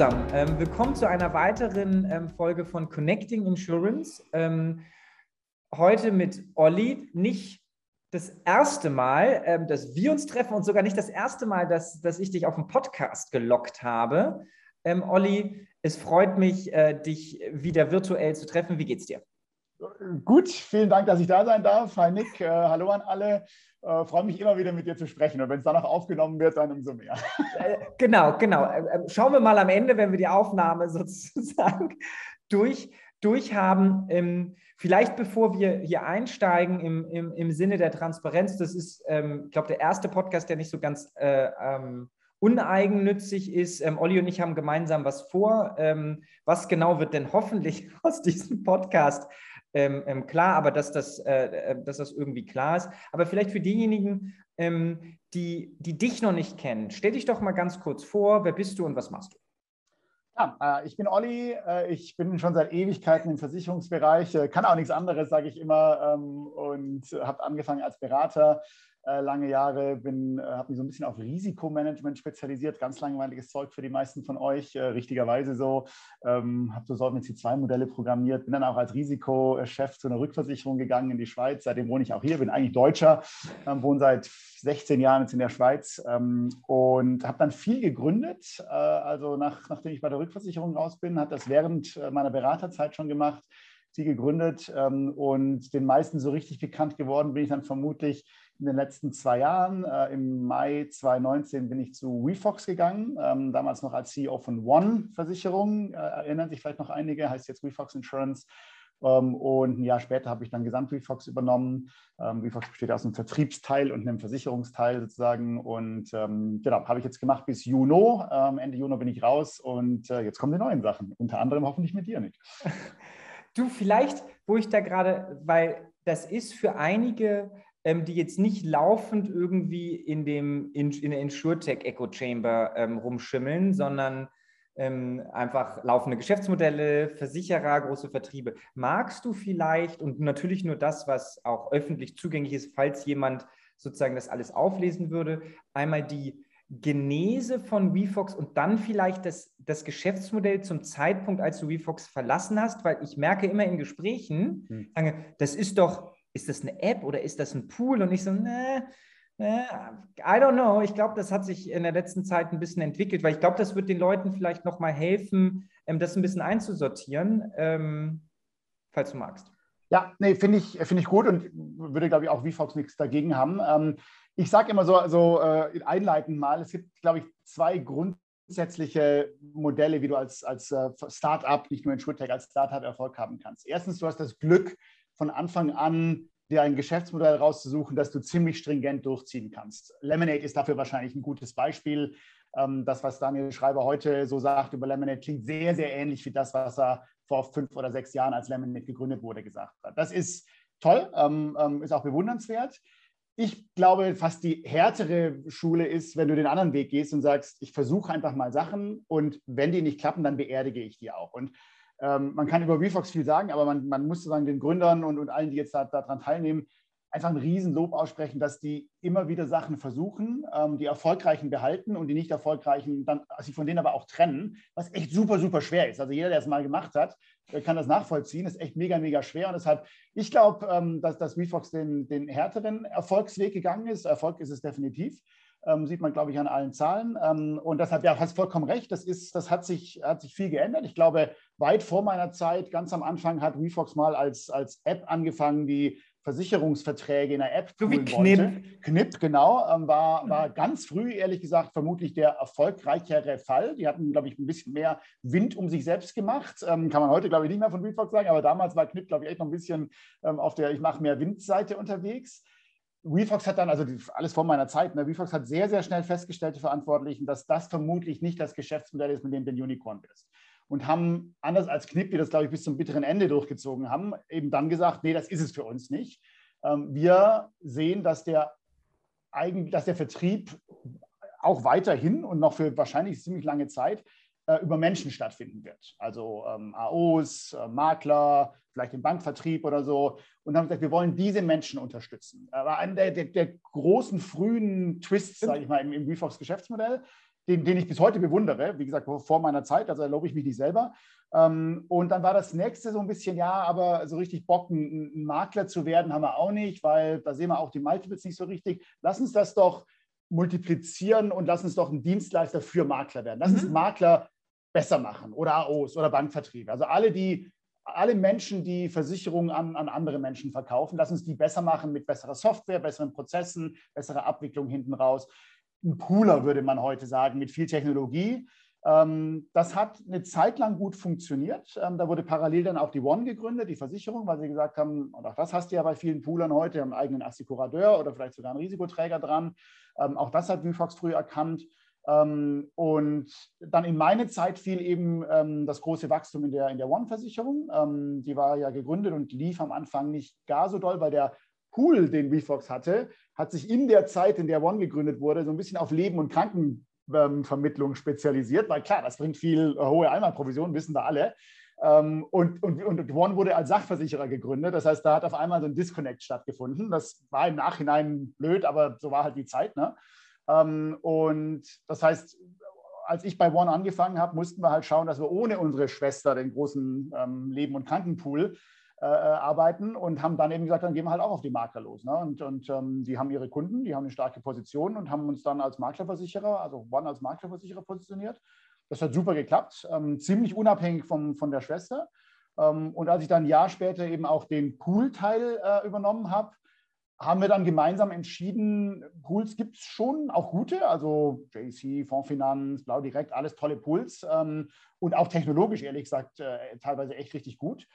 zusammen, ähm, willkommen zu einer weiteren ähm, Folge von Connecting Insurance. Ähm, heute mit Olli, nicht das erste Mal, ähm, dass wir uns treffen und sogar nicht das erste Mal, dass, dass ich dich auf den Podcast gelockt habe. Ähm, Olli, es freut mich, äh, dich wieder virtuell zu treffen. Wie geht's dir? Gut, vielen Dank, dass ich da sein darf. Hi Nick, äh, hallo an alle. Äh, freue mich immer wieder mit dir zu sprechen und wenn es dann noch aufgenommen wird, dann umso mehr. Äh, genau, genau. Äh, äh, schauen wir mal am Ende, wenn wir die Aufnahme sozusagen durch, durchhaben. Ähm, vielleicht bevor wir hier einsteigen im, im, im Sinne der Transparenz, das ist, ähm, ich glaube, der erste Podcast, der nicht so ganz äh, ähm, uneigennützig ist. Ähm, Olli und ich haben gemeinsam was vor. Ähm, was genau wird denn hoffentlich aus diesem Podcast ähm, ähm, klar, aber dass das, äh, äh, dass das irgendwie klar ist. Aber vielleicht für diejenigen, ähm, die, die dich noch nicht kennen, stell dich doch mal ganz kurz vor, wer bist du und was machst du? Ja, äh, ich bin Olli, äh, ich bin schon seit Ewigkeiten im Versicherungsbereich, kann auch nichts anderes, sage ich immer, ähm, und habe angefangen als Berater äh, lange Jahre, bin, äh, habe mich so ein bisschen auf Risikomanagement spezialisiert, ganz langweiliges Zeug für die meisten von euch, äh, richtigerweise so. Ähm, habe so Solvency 2 Modelle programmiert, bin dann auch als Risikochef zu einer Rückversicherung gegangen in die Schweiz. Seitdem wohne ich auch hier, bin eigentlich Deutscher, ähm, wohne seit 16 Jahren jetzt in der Schweiz ähm, und habe dann viel gegründet. Äh, also nach, nachdem ich bei der Rückversicherung raus bin, hat das während äh, meiner Beraterzeit schon gemacht sie gegründet ähm, und den meisten so richtig bekannt geworden bin ich dann vermutlich in den letzten zwei Jahren. Äh, Im Mai 2019 bin ich zu WeFox gegangen, ähm, damals noch als CEO von One Versicherung, äh, erinnern sich vielleicht noch einige, heißt jetzt WeFox Insurance. Ähm, und ein Jahr später habe ich dann Gesamt WeFox übernommen. Ähm, WeFox besteht aus einem Vertriebsteil und einem Versicherungsteil sozusagen. Und ähm, genau, habe ich jetzt gemacht bis Juni. Ähm, Ende Juni bin ich raus und äh, jetzt kommen die neuen Sachen. Unter anderem hoffentlich mit dir, Nick. Du, vielleicht, wo ich da gerade, weil das ist für einige ähm, die jetzt nicht laufend irgendwie in, dem, in, in der InsurTech Echo Chamber ähm, rumschimmeln, sondern ähm, einfach laufende Geschäftsmodelle, Versicherer, große Vertriebe. Magst du vielleicht und natürlich nur das, was auch öffentlich zugänglich ist, falls jemand sozusagen das alles auflesen würde, einmal die Genese von WeFox und dann vielleicht das, das Geschäftsmodell zum Zeitpunkt, als du WeFox verlassen hast, weil ich merke immer in Gesprächen, hm. das ist doch ist das eine App oder ist das ein Pool? Und ich so, ne, ne I don't know. Ich glaube, das hat sich in der letzten Zeit ein bisschen entwickelt, weil ich glaube, das wird den Leuten vielleicht nochmal helfen, ähm, das ein bisschen einzusortieren, ähm, falls du magst. Ja, nee, finde ich, find ich gut und würde, glaube ich, auch VFox nichts dagegen haben. Ähm, ich sage immer so, so äh, einleitend mal, es gibt, glaube ich, zwei grundsätzliche Modelle, wie du als, als äh, Startup, nicht nur in SchulTech, als Startup Erfolg haben kannst. Erstens, du hast das Glück, von Anfang an dir ein Geschäftsmodell rauszusuchen, das du ziemlich stringent durchziehen kannst. Lemonade ist dafür wahrscheinlich ein gutes Beispiel. Ähm, das, was Daniel Schreiber heute so sagt über Lemonade, klingt sehr, sehr ähnlich wie das, was er vor fünf oder sechs Jahren, als Lemonade gegründet wurde, gesagt hat. Das ist toll, ähm, ähm, ist auch bewundernswert. Ich glaube, fast die härtere Schule ist, wenn du den anderen Weg gehst und sagst, ich versuche einfach mal Sachen und wenn die nicht klappen, dann beerdige ich die auch. Und ähm, man kann über VFox viel sagen, aber man, man muss sozusagen den Gründern und, und allen, die jetzt da, daran teilnehmen, einfach ein Riesenlob aussprechen, dass die immer wieder Sachen versuchen, ähm, die Erfolgreichen behalten und die nicht Erfolgreichen dann sich von denen aber auch trennen, was echt super, super schwer ist. Also jeder, der es mal gemacht hat, kann das nachvollziehen. Das ist echt mega, mega schwer. Und deshalb, ich glaube, ähm, dass, dass VFox den, den härteren Erfolgsweg gegangen ist. Erfolg ist es definitiv ähm, sieht man, glaube ich, an allen Zahlen. Ähm, und deshalb, ja, hast vollkommen recht, das, ist, das hat, sich, hat sich viel geändert. Ich glaube, weit vor meiner Zeit, ganz am Anfang, hat WeFox mal als, als App angefangen, die Versicherungsverträge in der App so wie Knipp. Knipp, genau, ähm, war, war ganz früh, ehrlich gesagt, vermutlich der erfolgreichere Fall. Die hatten, glaube ich, ein bisschen mehr Wind um sich selbst gemacht. Ähm, kann man heute, glaube ich, nicht mehr von WeFox sagen, aber damals war Knipp, glaube ich, echt noch ein bisschen ähm, auf der Ich mache mehr Windseite unterwegs. WeFox hat dann, also alles vor meiner Zeit, ne, WeFox hat sehr, sehr schnell festgestellt, die Verantwortlichen, dass das vermutlich nicht das Geschäftsmodell ist, mit dem du ein Unicorn bist. Und haben, anders als Knipp, die das, glaube ich, bis zum bitteren Ende durchgezogen haben, eben dann gesagt, nee, das ist es für uns nicht. Ähm, wir sehen, dass der, dass der Vertrieb auch weiterhin und noch für wahrscheinlich ziemlich lange Zeit über Menschen stattfinden wird. Also ähm, AOs, äh, Makler, vielleicht im Bankvertrieb oder so. Und haben gesagt, wir wollen diese Menschen unterstützen. Das war einer der, der, der großen frühen Twists, sage ich mal, im, im WeFox Geschäftsmodell. den, den ich bis heute bewundere. Wie gesagt, vor meiner Zeit, also erlaube ich mich nicht selber. Ähm, und dann war das nächste so ein bisschen, ja, aber so richtig Bock, ein, ein, Makler zu werden, haben wir auch nicht, weil da sehen wir auch die Multiples nicht so richtig. Lass uns das doch multiplizieren und lass uns doch ein Dienstleister für Makler werden. Lass mhm. uns Makler besser machen oder AOs oder Bankvertriebe. Also alle, die alle Menschen, die Versicherungen an, an andere Menschen verkaufen, lass uns die besser machen mit besserer Software, besseren Prozessen, besserer Abwicklung hinten raus. Ein Pooler würde man heute sagen, mit viel Technologie. Ähm, das hat eine Zeit lang gut funktioniert. Ähm, da wurde parallel dann auch die One gegründet, die Versicherung, weil sie gesagt haben, und auch das hast du ja bei vielen Poolern heute, einen eigenen Assekurateur oder vielleicht sogar einen Risikoträger dran. Ähm, auch das hat VFox früh erkannt. Und dann in meine Zeit fiel eben das große Wachstum in der, in der One-Versicherung. Die war ja gegründet und lief am Anfang nicht gar so doll, weil der Pool, den WeFox hatte, hat sich in der Zeit, in der One gegründet wurde, so ein bisschen auf Leben- und Krankenvermittlung spezialisiert, weil klar, das bringt viel äh, hohe Einmalprovision, wissen wir alle. Ähm, und, und, und One wurde als Sachversicherer gegründet. Das heißt, da hat auf einmal so ein Disconnect stattgefunden. Das war im Nachhinein blöd, aber so war halt die Zeit. Ne? Ähm, und das heißt, als ich bei One angefangen habe, mussten wir halt schauen, dass wir ohne unsere Schwester, den großen ähm, Leben- und Krankenpool, äh, äh, arbeiten und haben dann eben gesagt, dann gehen wir halt auch auf die Makler los. Ne? Und, und ähm, die haben ihre Kunden, die haben eine starke Position und haben uns dann als Maklerversicherer, also One als Maklerversicherer positioniert. Das hat super geklappt, ähm, ziemlich unabhängig von, von der Schwester. Ähm, und als ich dann ein Jahr später eben auch den Pool-Teil äh, übernommen habe, haben wir dann gemeinsam entschieden, Pools gibt es schon, auch gute, also JC, Fondsfinanz, Blau Direkt, alles tolle Pools ähm, und auch technologisch, ehrlich gesagt, äh, teilweise echt richtig gut.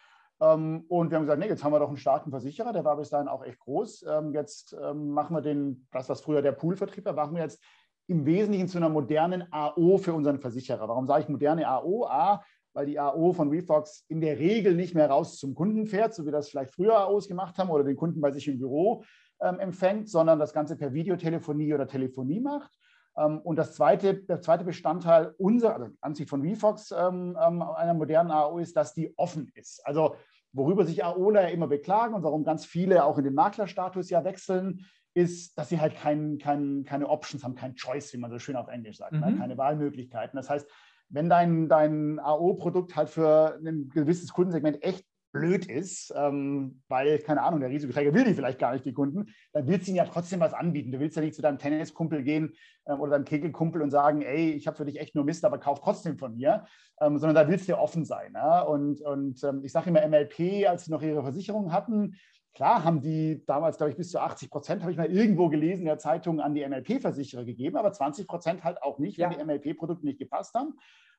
Ähm, und wir haben gesagt, nee, jetzt haben wir doch einen starken Versicherer, der war bis dahin auch echt groß. Ähm, jetzt ähm, machen wir den, das, was früher der Poolvertrieb war, machen wir jetzt im Wesentlichen zu einer modernen AO für unseren Versicherer. Warum sage ich moderne AO? A, weil die AO von WeFox in der Regel nicht mehr raus zum Kunden fährt, so wie das vielleicht früher AOs gemacht haben oder den Kunden bei sich im Büro ähm, empfängt, sondern das Ganze per Videotelefonie oder Telefonie macht. Ähm, und das zweite, der zweite Bestandteil unserer, also Ansicht von VFox ähm, ähm, einer modernen AO ist, dass die offen ist. Also worüber sich AOler ja immer beklagen und warum ganz viele auch in den Maklerstatus ja wechseln, ist, dass sie halt kein, kein, keine Options haben, kein Choice, wie man so schön auf Englisch sagt, ne? mhm. ne? keine Wahlmöglichkeiten. Das heißt, wenn dein, dein AO-Produkt halt für ein gewisses Kundensegment echt blöd ist, ähm, weil, keine Ahnung, der Risikoträger will die vielleicht gar nicht, die Kunden, dann willst du ihnen ja trotzdem was anbieten. Du willst ja nicht zu deinem Tenniskumpel gehen ähm, oder deinem Kegelkumpel und sagen, ey, ich habe für dich echt nur Mist, aber kauf trotzdem von mir, ähm, sondern da willst du ja offen sein. Ja? Und, und ähm, ich sage immer, MLP, als sie noch ihre Versicherung hatten, Klar haben die damals, glaube ich, bis zu 80 Prozent, habe ich mal irgendwo gelesen in der Zeitung, an die MLP-Versicherer gegeben, aber 20 Prozent halt auch nicht, wenn ja. die MLP-Produkte nicht gepasst haben.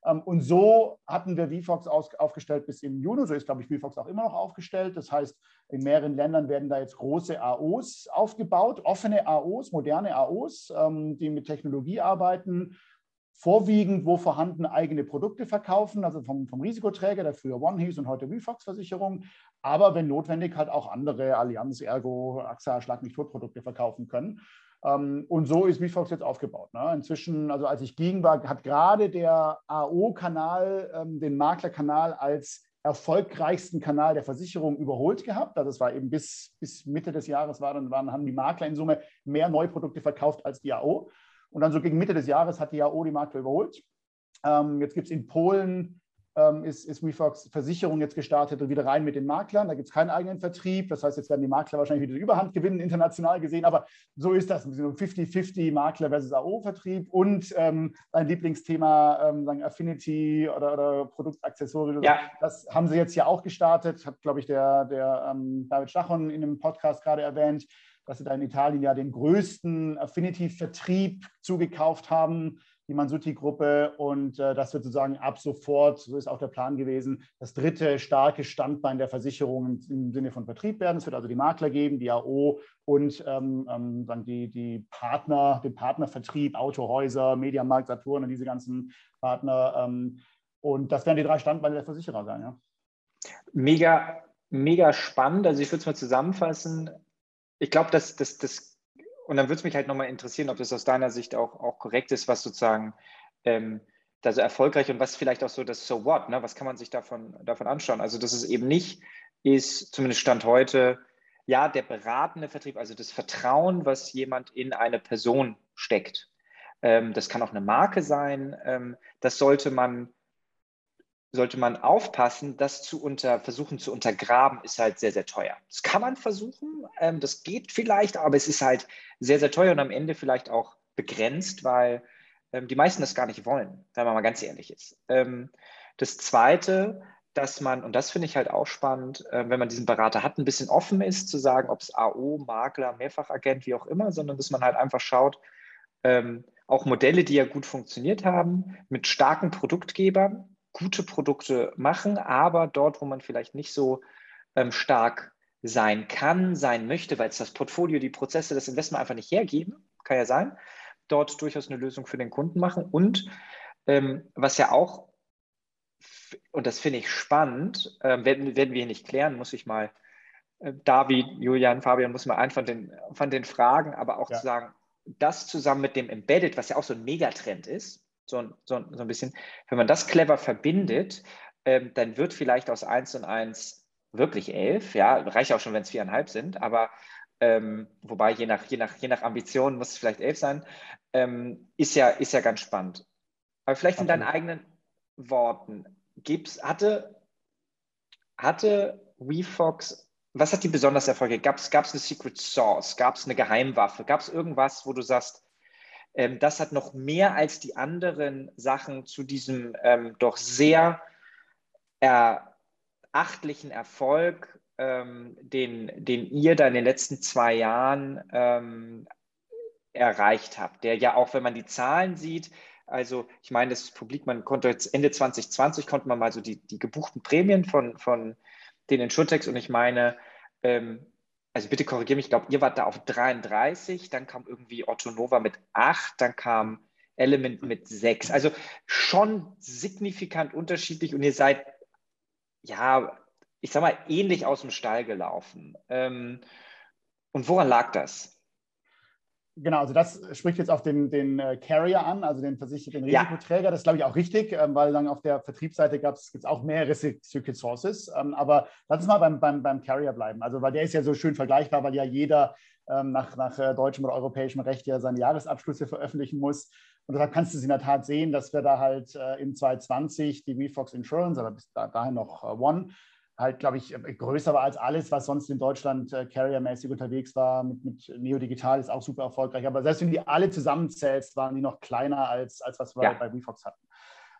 Ähm, und so hatten wir VFox aufgestellt bis im Juni. So ist, glaube ich, VFox auch immer noch aufgestellt. Das heißt, in mehreren Ländern werden da jetzt große AOs aufgebaut, offene AOs, moderne AOs, ähm, die mit Technologie arbeiten vorwiegend, wo vorhanden, eigene Produkte verkaufen, also vom, vom Risikoträger, der früher One hieß und heute VFox-Versicherung, aber wenn notwendig halt auch andere Allianz, Ergo, AXA, Schlag mich tot Produkte verkaufen können. Ähm, und so ist VFox jetzt aufgebaut. Ne? Inzwischen, also als ich ging war, hat gerade der AO-Kanal ähm, den Maklerkanal als erfolgreichsten Kanal der Versicherung überholt gehabt. Also es war eben bis, bis Mitte des Jahres war, dann waren, haben die Makler in Summe mehr Neuprodukte verkauft als die AO. Und dann so gegen Mitte des Jahres hat die AO die Makler überholt. Ähm, jetzt gibt es in Polen, ähm, ist, ist WeFox Versicherung jetzt gestartet und wieder rein mit den Maklern. Da gibt es keinen eigenen Vertrieb. Das heißt, jetzt werden die Makler wahrscheinlich wieder die Überhand gewinnen, international gesehen. Aber so ist das. 50-50 Makler versus AO-Vertrieb. Und ähm, ein Lieblingsthema, ähm, sagen Affinity oder, oder Produktaccessories. Ja. Das haben sie jetzt ja auch gestartet. Hat, glaube ich, der, der ähm, David Stachon in einem Podcast gerade erwähnt dass sie da in Italien ja den größten Affinity-Vertrieb zugekauft haben, die Mansuti-Gruppe. Und äh, das wird sozusagen ab sofort, so ist auch der Plan gewesen, das dritte starke Standbein der Versicherung im Sinne von Vertrieb werden. Es wird also die Makler geben, die AO und ähm, ähm, dann die, die Partner, den Partnervertrieb, Autohäuser, Mediamarkt, Saturn und diese ganzen Partner. Ähm, und das werden die drei Standbeine der Versicherer sein. Ja. Mega, mega spannend. Also ich würde es mal zusammenfassen ich glaube, dass das, das, und dann würde es mich halt nochmal interessieren, ob das aus deiner Sicht auch, auch korrekt ist, was sozusagen ähm, da so erfolgreich und was vielleicht auch so das So What, ne? was kann man sich davon, davon anschauen? Also, dass es eben nicht ist, zumindest Stand heute, ja, der beratende Vertrieb, also das Vertrauen, was jemand in eine Person steckt. ähm, das kann auch eine Marke sein. Ähm, das sollte man, sollte man aufpassen, das zu unter, versuchen zu untergraben, ist halt sehr, sehr teuer. Das kann man versuchen, ähm, das geht vielleicht, aber es ist halt sehr, sehr teuer und am Ende vielleicht auch begrenzt, weil ähm, die meisten das gar nicht wollen, wenn man mal ganz ehrlich ist. Ähm, das Zweite, dass man, und das finde ich halt auch spannend, äh, wenn man diesen Berater hat, ein bisschen offen ist, zu sagen, ob es AO, Makler, Mehrfachagent, wie auch immer, sondern dass man halt einfach schaut, ähm, auch Modelle, die ja gut funktioniert haben, mit starken Produktgebern gute Produkte machen, aber dort, wo man vielleicht nicht so ähm, stark sein kann, sein möchte, weil es das Portfolio, die Prozesse, das Investment einfach nicht hergeben, kann ja sein, dort durchaus eine Lösung für den Kunden machen. Und ähm, was ja auch und das finde ich spannend, äh, werden, werden wir hier nicht klären, muss ich mal, äh, David, Julian, Fabian, muss man einfach den, von den Fragen, aber auch ja. zu sagen, das zusammen mit dem Embedded, was ja auch so ein Megatrend ist, so, so, so ein bisschen, wenn man das clever verbindet, ähm, dann wird vielleicht aus 1 und 1 wirklich 11, ja, reicht auch schon, wenn es viereinhalb sind, aber ähm, wobei je nach, je, nach, je nach Ambition muss es vielleicht 11 sein, ähm, ist, ja, ist ja ganz spannend. Aber vielleicht in deinen eigenen Worten, gibt's, hatte, hatte WeFox, was hat die besonders Erfolge? Gab es eine Secret Source? Gab es eine Geheimwaffe? Gab es irgendwas, wo du sagst, ähm, das hat noch mehr als die anderen Sachen zu diesem ähm, doch sehr erachtlichen Erfolg, ähm, den, den ihr da in den letzten zwei Jahren ähm, erreicht habt, der ja auch, wenn man die Zahlen sieht, also ich meine, das Publik, man konnte jetzt Ende 2020 konnte man mal so die, die gebuchten Prämien von, von den Insurtechs und ich meine, ähm, also bitte korrigiere mich, ich glaube, ihr wart da auf 33, dann kam irgendwie Otto Nova mit 8, dann kam Element mit 6. Also schon signifikant unterschiedlich und ihr seid, ja, ich sag mal, ähnlich aus dem Stall gelaufen. Ähm, und woran lag das? Genau, also das spricht jetzt auf den, den äh, Carrier an, also den versicherten Risikoträger. Ja. Das ist, glaube ich, auch richtig, ähm, weil dann auf der Vertriebsseite gibt es auch mehrere Secret Sources. Ähm, aber lass uns mal beim, beim, beim Carrier bleiben. Also, weil der ist ja so schön vergleichbar, weil ja jeder ähm, nach, nach äh, deutschem oder europäischem Recht ja seine Jahresabschlüsse veröffentlichen muss. Und deshalb kannst du es in der Tat sehen, dass wir da halt äh, in 2020 die WeFox Insurance, aber bis dahin noch One, halt, glaube ich, äh, größer war als alles, was sonst in Deutschland äh, carriermäßig unterwegs war. Mit, mit Neo Digital ist auch super erfolgreich. Aber selbst wenn die alle zusammenzählst, waren die noch kleiner als, als was wir ja. bei WeFox hatten.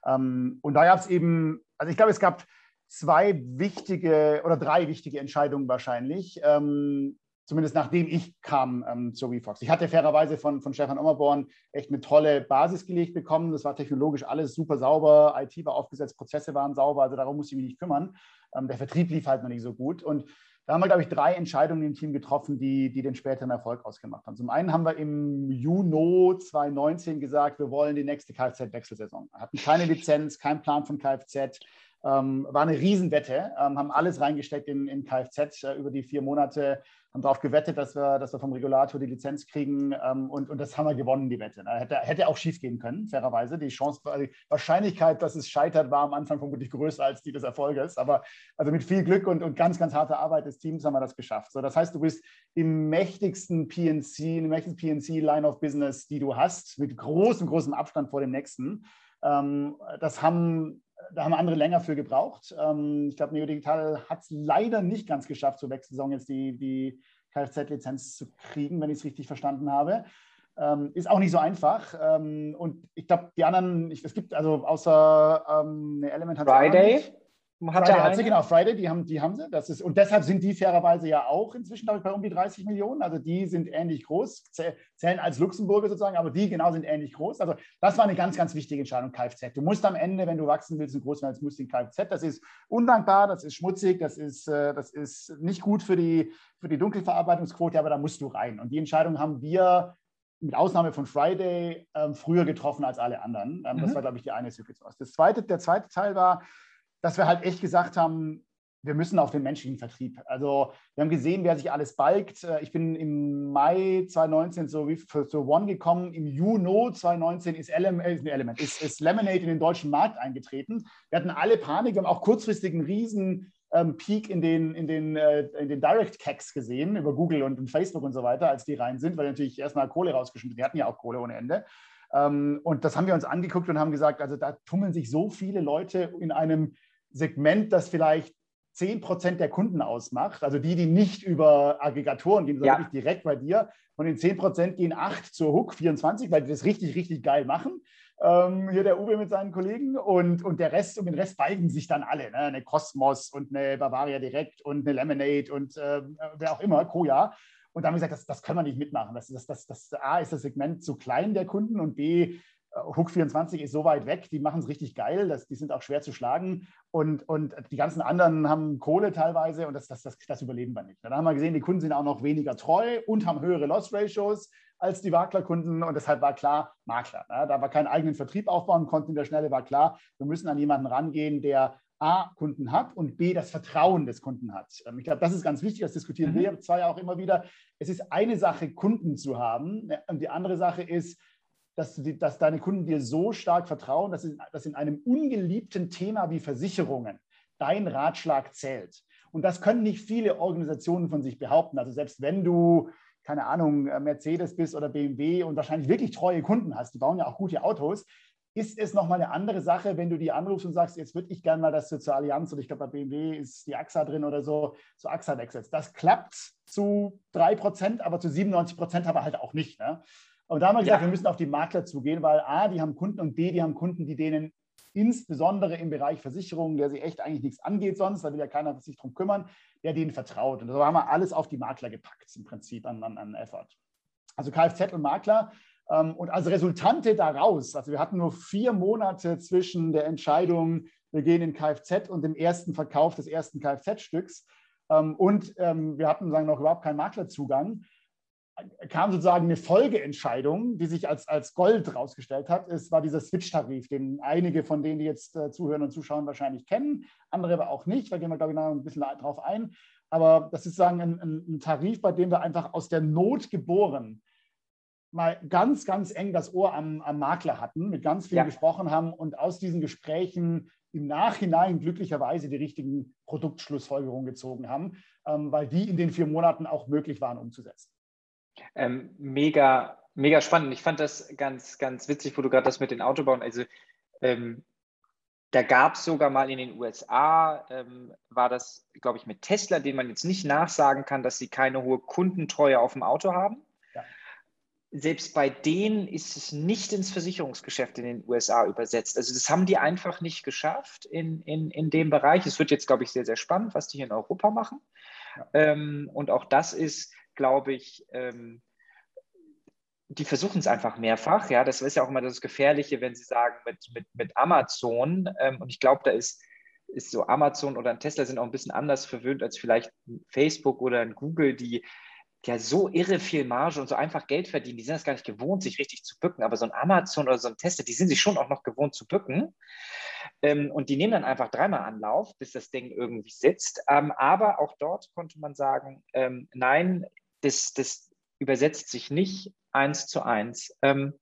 Ähm, und da gab es eben, also ich glaube, es gab zwei wichtige oder drei wichtige Entscheidungen wahrscheinlich. Ähm, zumindest nachdem ich kam ähm, zur WeFox. Ich hatte fairerweise von, von Stefan Ommerborn echt eine tolle Basis gelegt bekommen. Das war technologisch alles super sauber, IT war aufgesetzt, Prozesse waren sauber, also darum musste ich mich nicht kümmern. Ähm, der Vertrieb lief halt noch nicht so gut. Und da haben wir, glaube ich, drei Entscheidungen im Team getroffen, die, die den späteren Erfolg ausgemacht haben. Zum einen haben wir im Juni 2019 gesagt, wir wollen die nächste Kfz-Wechselsaison. Hatten keine Lizenz, keinen Plan von Kfz, ähm, war eine Riesenwette, ähm, haben alles reingesteckt in, in Kfz äh, über die vier Monate, haben darauf gewettet, dass wir, dass wir vom Regulator die Lizenz kriegen ähm, und, und das haben wir gewonnen, die Wette. Ne? Hätte, hätte auch schief gehen können, fairerweise. Die Chance, die Wahrscheinlichkeit, dass es scheitert, war am Anfang vermutlich größer als die des Erfolges. Aber also mit viel Glück und, und ganz, ganz harter Arbeit des Teams haben wir das geschafft. So, das heißt, du bist im mächtigsten PNC, im mächtigsten PNC-Line of Business, die du hast, mit großem, großem Abstand vor dem nächsten. Ähm, das haben da haben andere länger für gebraucht. Ähm, ich glaube, Neo Digital hat es leider nicht ganz geschafft, zur Wechselsaison jetzt die, die Kfz-Lizenz zu kriegen, wenn ich es richtig verstanden habe. Ähm, ist auch nicht so einfach. Ähm, und ich glaube, die anderen, ich, es gibt also außer ähm, eine Element hat Friday. Hat Friday hat sie, genau, Friday, die haben, die haben sie. Das ist, und deshalb sind die fairerweise ja auch inzwischen, glaube ich, bei um die 30 Millionen. Also die sind ähnlich groß, zählen als Luxemburger sozusagen, aber die genau sind ähnlich groß. Also das war eine ganz, ganz wichtige Entscheidung, Kfz. Du musst am Ende, wenn du wachsen willst und groß werden willst, musst du in Kfz. Das ist undankbar, das ist schmutzig, das ist, äh, das ist nicht gut für die, für die Dunkelverarbeitungsquote, aber da musst du rein. Und die Entscheidung haben wir mit Ausnahme von Friday ähm, früher getroffen als alle anderen. Ähm, mhm. Das war, glaube ich, die eine Secret Source. Das zweite, der zweite Teil war, dass wir halt echt gesagt haben, wir müssen auf den menschlichen Vertrieb. Also wir haben gesehen, wer sich alles balgt. Äh, ich bin im Mai 2019 so wie für so One gekommen. Im Juni 2019 ist, Element, äh, Element ist, ist, Lemonade in den deutschen Markt eingetreten. Wir hatten alle Panik. Wir haben auch kurzfristig einen riesen ähm, Peak in den, in den, äh, in den Direct Cags gesehen über Google und, Facebook und so weiter, als die rein sind, weil natürlich erstmal Kohle rausgeschmissen. Die hatten ja auch Kohle ohne Ende. Ähm, und das haben wir uns angeguckt und haben gesagt, also da tummeln sich so viele Leute in einem Segment, das vielleicht 10 Prozent der Kunden ausmacht, also die, die nicht über Aggregatoren gehen, sondern ja. wirklich direkt bei dir. Von den 10 Prozent gehen 8 zur Hook 24, weil die das richtig, richtig geil machen. Ähm, hier der Uwe mit seinen Kollegen und, und der Rest, um den Rest balgen sich dann alle. Ne? Eine Cosmos und eine Bavaria Direkt und eine Lemonade und äh, wer auch immer, Koja. Und da haben wir gesagt, das, das können wir nicht mitmachen. Das, das, das, das, A ist das Segment zu klein der Kunden und B, äh, Hook 24 ist so weit weg, die machen es richtig geil, das, die sind auch schwer zu schlagen und, und die ganzen anderen haben Kohle teilweise und das, das, das, das überleben wir nicht. Dann haben wir gesehen, die Kunden sind auch noch weniger treu und haben höhere Loss-Ratios als die Maklerkunden und deshalb war klar, Makler. Ne? Da wir keinen eigenen Vertrieb aufbauen konnten in der Schnelle, war klar, wir müssen an jemanden rangehen, der A, Kunden hat und B, das Vertrauen des Kunden hat. Ähm, ich glaube, das ist ganz wichtig, das diskutieren mhm. wir zwei auch immer wieder. Es ist eine Sache, Kunden zu haben ne, und die andere Sache ist, dass, die, dass deine Kunden dir so stark vertrauen, dass, in, dass in einem ungeliebten Thema wie Versicherungen dein Ratschlag zählt. Und das können nicht viele Organisationen von sich behaupten. Also selbst wenn du, keine Ahnung, Mercedes bist oder BMW und wahrscheinlich wirklich treue Kunden hast, die bauen ja auch gute Autos, ist es nochmal eine andere Sache, wenn du die anrufst und sagst, jetzt würde ich gerne mal, dass du zur Allianz und ich glaube, bei BMW ist die AXA drin oder so, zu AXA wechselst. Das klappt zu 3%, aber zu 97% aber halt auch nicht. Ne? Und da haben wir gesagt, ja. wir müssen auf die Makler zugehen, weil A, die haben Kunden und B, die haben Kunden, die denen insbesondere im Bereich Versicherungen, der sich echt eigentlich nichts angeht sonst, da will ja keiner sich drum kümmern, der denen vertraut. Und so haben wir alles auf die Makler gepackt, im Prinzip an, an, an Effort. Also Kfz und Makler ähm, und als Resultante daraus, also wir hatten nur vier Monate zwischen der Entscheidung, wir gehen in Kfz und dem ersten Verkauf des ersten Kfz-Stücks ähm, und ähm, wir hatten sagen noch überhaupt keinen Maklerzugang, kam sozusagen eine Folgeentscheidung, die sich als, als Gold rausgestellt hat. Es war dieser Switch-Tarif, den einige von denen, die jetzt äh, zuhören und zuschauen, wahrscheinlich kennen, andere aber auch nicht. Da gehen wir, glaube ich, noch ein bisschen drauf ein. Aber das ist sozusagen ein, ein Tarif, bei dem wir einfach aus der Not geboren mal ganz, ganz eng das Ohr am, am Makler hatten, mit ganz vielen ja. gesprochen haben und aus diesen Gesprächen im Nachhinein glücklicherweise die richtigen Produktschlussfolgerungen gezogen haben, ähm, weil die in den vier Monaten auch möglich waren umzusetzen. Ähm, mega, mega spannend. Ich fand das ganz, ganz witzig, wo du gerade das mit den Autobahnen, also ähm, da gab es sogar mal in den USA, ähm, war das, glaube ich, mit Tesla, den man jetzt nicht nachsagen kann, dass sie keine hohe Kundentreue auf dem Auto haben selbst bei denen ist es nicht ins Versicherungsgeschäft in den USA übersetzt. Also das haben die einfach nicht geschafft in, in, in dem Bereich. Es wird jetzt, glaube ich, sehr, sehr spannend, was die hier in Europa machen. Ja. Ähm, und auch das ist, glaube ich, ähm, die versuchen es einfach mehrfach. Ja, das ist ja auch immer das Gefährliche, wenn sie sagen, mit, mit, mit Amazon, ähm, und ich glaube, da ist, ist so Amazon oder ein Tesla sind auch ein bisschen anders verwöhnt als vielleicht Facebook oder ein Google, die ja so irre viel Marge und so einfach Geld verdienen, die sind es gar nicht gewohnt, sich richtig zu bücken. Aber so ein Amazon oder so ein Tester, die sind sich schon auch noch gewohnt zu bücken. Ähm, und die nehmen dann einfach dreimal Anlauf, bis das Ding irgendwie sitzt. Ähm, aber auch dort konnte man sagen, ähm, nein, das, das übersetzt sich nicht eins zu eins. Ähm,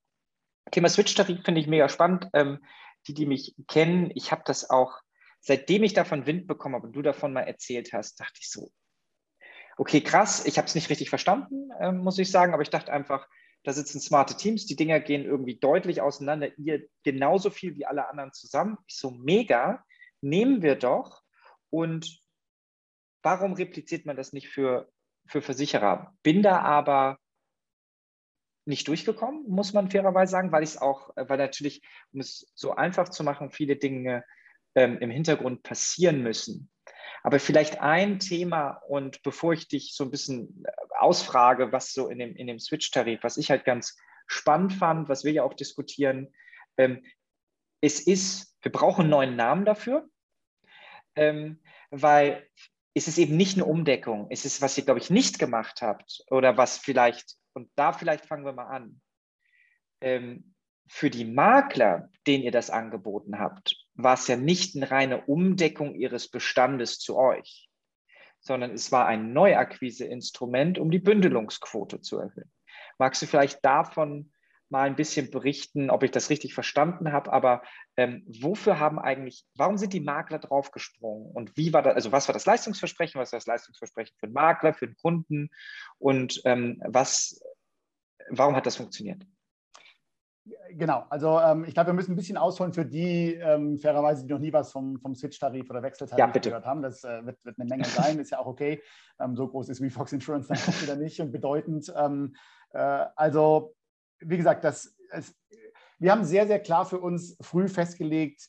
Thema Switch-Tarif finde ich mega spannend. Ähm, die, die mich kennen, ich habe das auch, seitdem ich davon Wind bekommen habe und du davon mal erzählt hast, dachte ich so, okay, krass, ich habe es nicht richtig verstanden, äh, muss ich sagen, aber ich dachte einfach, da sitzen smarte Teams, die Dinger gehen irgendwie deutlich auseinander, ihr genauso viel wie alle anderen zusammen. Ich so, mega, nehmen wir doch. Und warum repliziert man das nicht für, für Versicherer? Bin da aber nicht durchgekommen, muss man fairerweise sagen, weil ich es auch, äh, weil natürlich, um es so einfach zu machen, viele Dinge ähm, im Hintergrund passieren müssen. Aber vielleicht ein Thema und bevor ich dich so ein bisschen äh, ausfrage, was so in dem, in dem Switch-Tarif, was ich halt ganz spannend fand, was wir ja auch diskutieren, ähm, es ist, wir brauchen einen neuen Namen dafür, ähm, weil es ist eben nicht eine Umdeckung. Es ist, was ihr, glaube ich, nicht gemacht habt oder was vielleicht, und da vielleicht fangen wir mal an. Ähm, für die Makler, denen ihr das angeboten habt, war es ja nicht eine reine Umdeckung ihres Bestandes zu euch, sondern es war ein Neuakquise-Instrument, um die Bündelungsquote zu erhöhen. Magst du vielleicht davon mal ein bisschen berichten, ob ich das richtig verstanden habe, aber ähm, wofür haben eigentlich, warum sind die Makler draufgesprungen und wie war das, also was war das Leistungsversprechen, was war das Leistungsversprechen für den Makler, für den Kunden und ähm, was, warum hat das funktioniert? Genau, also ähm, ich glaube, wir müssen ein bisschen ausholen für die, ähm, fairerweise, die noch nie was vom, vom Switch-Tarif oder Wechseltarif ja, gehört haben. Das äh, wird, wird, eine Menge sein, ist ja auch okay. Ähm, so groß ist wie Fox Insurance dann auch wieder nicht und bedeutend. Ähm, äh, also, wie gesagt, das, es, wir haben sehr, sehr klar für uns früh festgelegt,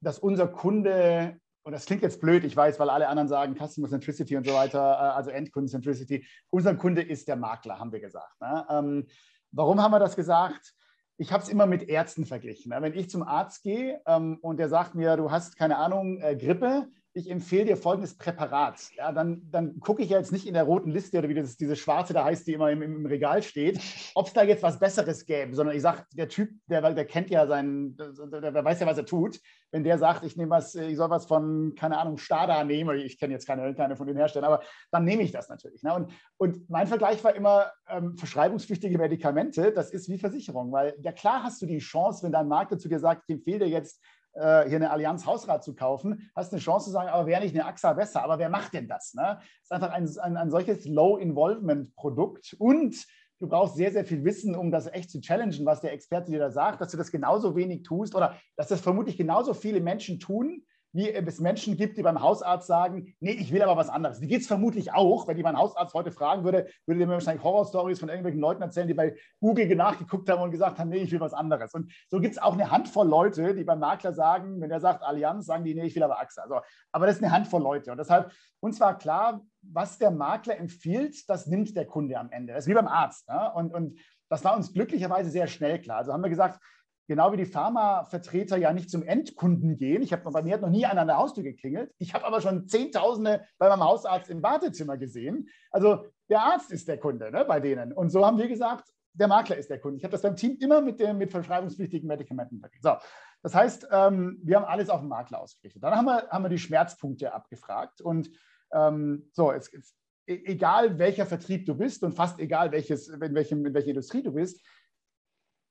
dass unser Kunde, und das klingt jetzt blöd, ich weiß, weil alle anderen sagen Customer Centricity und so weiter, äh, also Endkunden Centricity, unser Kunde ist der Makler, haben wir gesagt. Ne? Ähm, warum haben wir das gesagt? ich habe es immer mit Ärzten verglichen. Wenn ich zum Arzt gehe ähm, und der sagt mir, du hast keine Ahnung, äh, Grippe, ich empfehle dir folgendes Präparat. Ja, dann, dann gucke ich jetzt nicht in der roten Liste oder wie das, diese schwarze da heißt, die immer im, im Regal steht, ob es da jetzt was Besseres gäbe, sondern ich sage, der Typ, der, der kennt ja seinen, der, der, weiß ja, was er tut. Wenn der sagt, ich nehme was, ich soll was von, keine Ahnung, Stada nehmen, ich kenne jetzt keine, keine von den Herstellern, aber dann nehme ich das natürlich. Ne? Und, und mein Vergleich war immer ähm, verschreibungspflichtige Medikamente, das ist wie Versicherung, weil ja klar hast du die Chance, wenn dein Makler zu dir sagt, ich empfehle dir jetzt äh, hier eine Allianz Hausrat zu kaufen, hast eine Chance zu sagen, aber wäre nicht eine AXA besser? Aber wer macht denn das? Ne? Das ist einfach ein, ein, ein solches Low-Involvement-Produkt und du brauchst sehr, sehr viel Wissen, um das echt zu challengen, was der Experte dir da sagt, dass du das genauso wenig tust oder dass das vermutlich genauso viele Menschen tun, wie es Menschen gibt, die beim Hausarzt sagen, nee, ich will aber was anderes. Die geht es vermutlich auch, wenn die mein Hausarzt heute fragen würde, würde der mir wahrscheinlich Horrorstories von irgendwelchen Leuten erzählen, die bei Google nachgeguckt haben und gesagt haben, nee, ich will was anderes. Und so gibt es auch eine Handvoll Leute, die beim Makler sagen, wenn er sagt Allianz, sagen die, nee, ich will aber AXA. Also, aber das ist eine Handvoll Leute. Und deshalb, uns war klar, was der Makler empfiehlt, das nimmt der Kunde am Ende. Das ist wie beim Arzt. Ne? Und, und das war uns glücklicherweise sehr schnell klar. Also haben wir gesagt, genau wie die Pharmavertreter ja nicht zum Endkunden gehen. Ich habe bei mir hat noch nie einer an der Haustür geklingelt. Ich habe aber schon Zehntausende bei meinem Hausarzt im Wartezimmer gesehen. Also der Arzt ist der Kunde ne, bei denen. Und so haben wir gesagt, der Makler ist der Kunde. Ich habe das beim Team immer mit, dem, mit verschreibungspflichtigen Medikamenten verglichen. So, das heißt, ähm, wir haben alles auf den Makler ausgerichtet. Dann haben wir, haben wir die Schmerzpunkte abgefragt und ähm, so, es, es, e, egal welcher Vertrieb du bist und fast egal welches, in, welchem, in welcher Industrie du bist,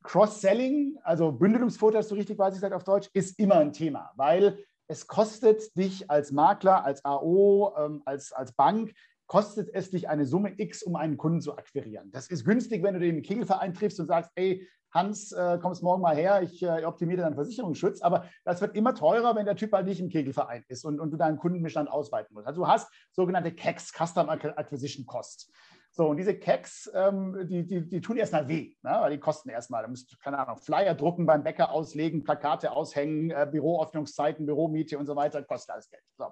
Cross-Selling, also Bündelungsvorteil, so richtig weiß ich sage auf Deutsch, ist immer ein Thema, weil es kostet dich als Makler, als AO, ähm, als, als Bank, kostet es dich eine Summe X, um einen Kunden zu akquirieren. Das ist günstig, wenn du den Kegelverein triffst und sagst, ey, Hans, äh, kommst morgen mal her, ich äh, optimiere deinen Versicherungsschutz. Aber das wird immer teurer, wenn der Typ halt nicht im Kegelverein ist und, und du deinen Kundenbestand ausweiten musst. Also du hast sogenannte CACs, Custom Acquisition Costs. So, und diese Keks, ähm, die, die, die tun erstmal weh, ne? weil die kosten erstmal. Da musst du, keine Ahnung, Flyer drucken, beim Bäcker auslegen, Plakate aushängen, äh, Büroöffnungszeiten, Büromiete und so weiter, kostet alles Geld. So.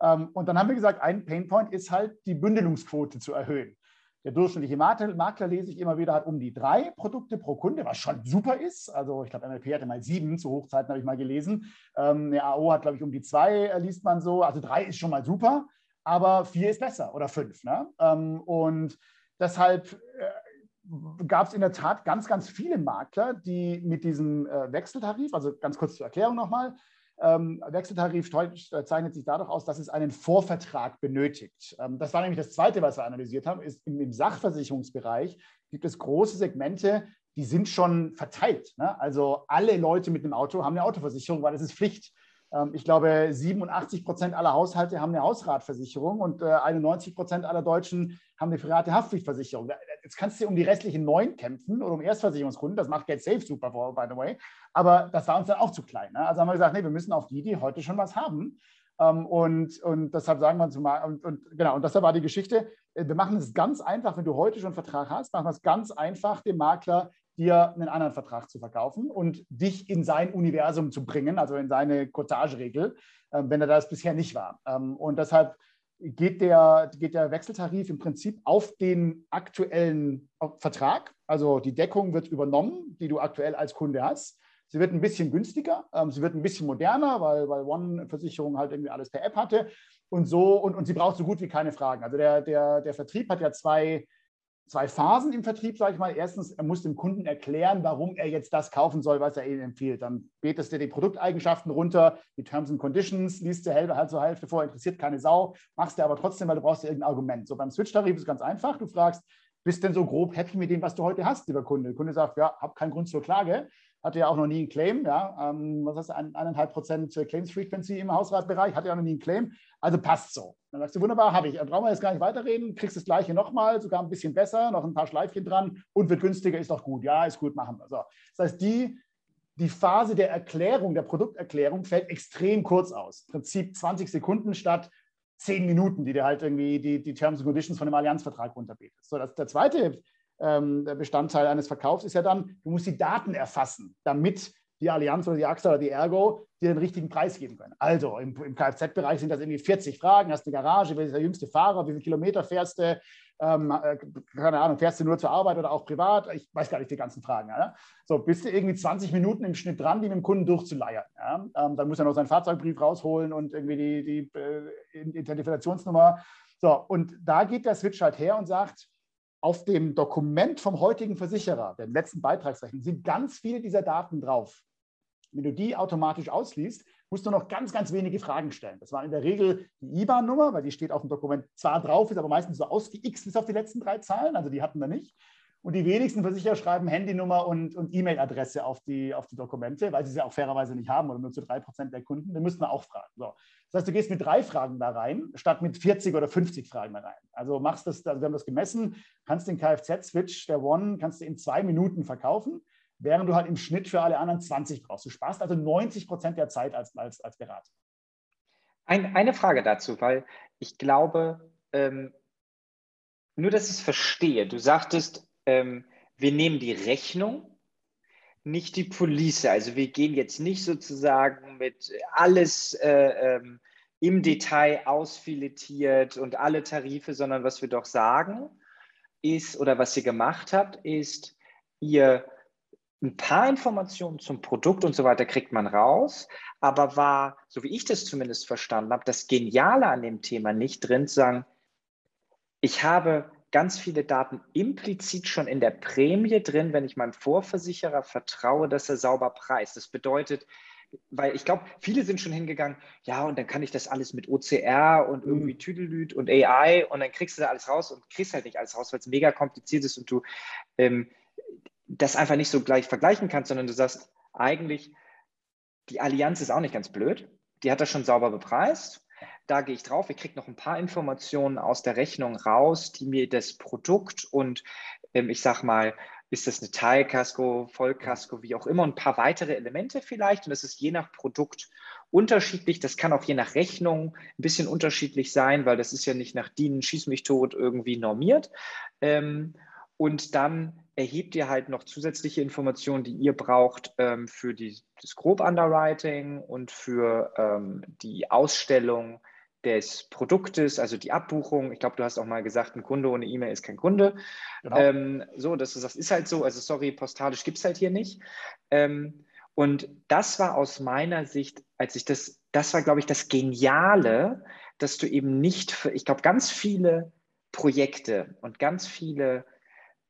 Ähm, und dann haben wir gesagt, ein Painpoint ist halt, die Bündelungsquote zu erhöhen. Der durchschnittliche Makler, lese ich immer wieder, hat um die drei Produkte pro Kunde, was schon super ist. Also ich glaube, MLP hatte mal sieben, zu Hochzeiten habe ich mal gelesen. Ähm, eine AO hat, glaube ich, um die zwei, äh, liest man so. Also drei ist schon mal super aber vier ist besser oder fünf. Ne? Ähm, und deshalb äh, gab es in der Tat ganz, ganz viele Makler, die mit diesem äh, Wechseltarif, also ganz kurz zur Erklärung nochmal, ähm, Wechseltarif zeichnet sich dadurch aus, dass es einen Vorvertrag benötigt. Ähm, das war nämlich das Zweite, was wir analysiert haben, ist im, im Sachversicherungsbereich gibt es große Segmente, die sind schon verteilt. Ne? Also alle Leute mit einem Auto haben eine Autoversicherung, weil das ist Pflicht. Ähm, ich glaube, 87 Prozent aller Haushalte haben eine Hausratversicherung und 91 äh, Prozent aller Deutschen haben eine private Haftpflichtversicherung. Jetzt kannst du um die restlichen neun kämpfen oder um Erstversicherungskunden. Das macht Get Safe super, by the way. Aber das war uns dann auch zu klein. Ne? Also haben wir gesagt, nee, wir müssen auf die, die heute schon was haben. Ähm, und, und deshalb sagen wir uns mal, und, und, genau, und deshalb war die Geschichte, äh, wir machen es ganz einfach, wenn du heute schon einen Vertrag hast, machen wir es ganz einfach, dem Makler dir einen anderen Vertrag zu verkaufen und dich in sein Universum zu bringen, also in seine Cottage-Regel, äh, wenn er das bisher nicht war. Ähm, und deshalb geht der, geht der Wechseltarif im Prinzip auf den aktuellen Vertrag. Also die Deckung wird übernommen, die du aktuell als Kunde hast. Sie wird ein bisschen günstiger, ähm, sie wird ein bisschen moderner, weil, weil One-Versicherung halt irgendwie alles per App hatte. Und so, und, und sie braucht so gut wie keine Fragen. Also der, der, der Vertrieb hat ja zwei zwei Phasen im Vertrieb, sage ich mal. Erstens, er muss dem Kunden erklären, warum er jetzt das kaufen soll, was er ihnen empfiehlt. Dann betest du die Produkteigenschaften runter, die Terms and Conditions, liest du halt zur Hälfte vor, interessiert keine Sau, machst du aber trotzdem, weil du brauchst ja irgendein Argument. So beim Switch-Tarif ist es ganz einfach. Du fragst, bist denn so grob happy mit dem, was du heute hast, lieber Kunde? Der Kunde sagt, ja, habe keinen Grund zur Klage. Hatte ja auch noch nie einen Claim, ja, ähm, was heißt eineinhalb Prozent Claims Frequency im Hausratbereich, hatte ja noch nie einen Claim, also passt so. Dann sagst du, wunderbar, habe ich, brauchen wir jetzt gar nicht weiterreden, kriegst das gleiche nochmal, sogar ein bisschen besser, noch ein paar Schleifchen dran und wird günstiger, ist doch gut, ja, ist gut, machen wir. So. Das heißt, die, die Phase der Erklärung, der Produkterklärung fällt extrem kurz aus. Im Prinzip 20 Sekunden statt 10 Minuten, die dir halt irgendwie die, die Terms and Conditions von dem Allianzvertrag runterbetest. So, das, der zweite Bestandteil eines Verkaufs ist ja dann, du musst die Daten erfassen, damit die Allianz oder die AXA oder die Ergo dir den richtigen Preis geben können. Also im, im Kfz-Bereich sind das irgendwie 40 Fragen. Hast du eine Garage, wer ist der jüngste Fahrer, wie viele Kilometer fährst du, ähm, äh, keine Ahnung, fährst du nur zur Arbeit oder auch privat? Ich weiß gar nicht die ganzen Fragen. Ja? So, bist du irgendwie 20 Minuten im Schnitt dran, die mit dem Kunden durchzuleiern. Ja? Ähm, dann muss er noch seinen Fahrzeugbrief rausholen und irgendwie die, die äh, Identifikationsnummer. So, und da geht der Switch halt her und sagt, auf dem Dokument vom heutigen Versicherer, der letzten Beitragsrechnung, sind ganz viele dieser Daten drauf. Wenn du die automatisch ausliest, musst du noch ganz, ganz wenige Fragen stellen. Das war in der Regel die IBAN-Nummer, weil die steht auf dem Dokument zwar drauf, ist aber meistens so ausgext bis auf die letzten drei Zahlen, also die hatten wir nicht. Und die wenigsten Versicherer schreiben Handynummer und, und E-Mail-Adresse auf die, auf die Dokumente, weil sie sie auch fairerweise nicht haben oder nur zu drei Prozent der Kunden. Da müssten wir auch fragen. So. Das heißt, du gehst mit drei Fragen da rein, statt mit 40 oder 50 Fragen da rein. Also machst das, also wir haben das gemessen, kannst den Kfz-Switch der One kannst du in zwei Minuten verkaufen, während du halt im Schnitt für alle anderen 20 brauchst. Du sparst also 90 Prozent der Zeit als, als, als Berater. Ein, eine Frage dazu, weil ich glaube, ähm, nur dass ich es verstehe, du sagtest, ähm, wir nehmen die Rechnung, nicht die Police. Also wir gehen jetzt nicht sozusagen mit alles äh, ähm, im Detail ausfiletiert und alle Tarife, sondern was wir doch sagen ist, oder was ihr gemacht habt, ist, ihr ein paar Informationen zum Produkt und so weiter kriegt man raus, aber war, so wie ich das zumindest verstanden habe, das Geniale an dem Thema nicht drin zu sagen, ich habe ganz viele Daten implizit schon in der Prämie drin, wenn ich meinem Vorversicherer vertraue, dass er sauber preist. Das bedeutet, weil ich glaube, viele sind schon hingegangen, ja, und dann kann ich das alles mit OCR und mhm. irgendwie Tüdelüt und AI und dann kriegst du da alles raus und kriegst halt nicht alles raus, weil es mega kompliziert ist und du ähm, das einfach nicht so gleich vergleichen kannst, sondern du sagst, eigentlich, die Allianz ist auch nicht ganz blöd. Die hat das schon sauber bepreist da gehe ich drauf, ich kriege noch ein paar Informationen aus der Rechnung raus, die mir das Produkt und ähm, ich sage mal, ist das eine Teilkasko, Vollkasko, wie auch immer, ein paar weitere Elemente vielleicht. Und das ist je nach Produkt unterschiedlich. Das kann auch je nach Rechnung ein bisschen unterschiedlich sein, weil das ist ja nicht nach DIN, Schieß mich tot irgendwie normiert. Ähm, und dann erhebt ihr halt noch zusätzliche Informationen, die ihr braucht ähm, für die, das Grob-Underwriting und für ähm, die Ausstellung des Produktes, also die Abbuchung. Ich glaube, du hast auch mal gesagt, ein Kunde ohne E-Mail ist kein Kunde. Genau. Ähm, so, dass du sagst, ist halt so, also sorry, postalisch gibt es halt hier nicht. Ähm, und das war aus meiner Sicht, als ich das, das war, glaube ich, das Geniale, dass du eben nicht, für, ich glaube, ganz viele Projekte und ganz viele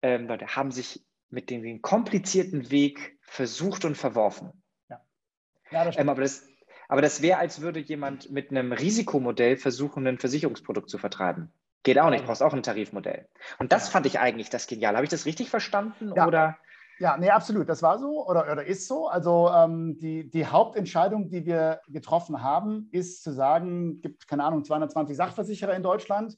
ähm, Leute haben sich mit dem komplizierten Weg versucht und verworfen. Ja. Ja, das ähm, aber das, aber das wäre, als würde jemand mit einem Risikomodell versuchen, ein Versicherungsprodukt zu vertreiben. Geht auch nicht, brauchst auch ein Tarifmodell. Und das fand ich eigentlich das Genial. Habe ich das richtig verstanden? Ja. Oder? Ja, nee, absolut. Das war so oder, oder ist so. Also ähm, die, die Hauptentscheidung, die wir getroffen haben, ist zu sagen, es gibt, keine Ahnung, 220 Sachversicherer in Deutschland.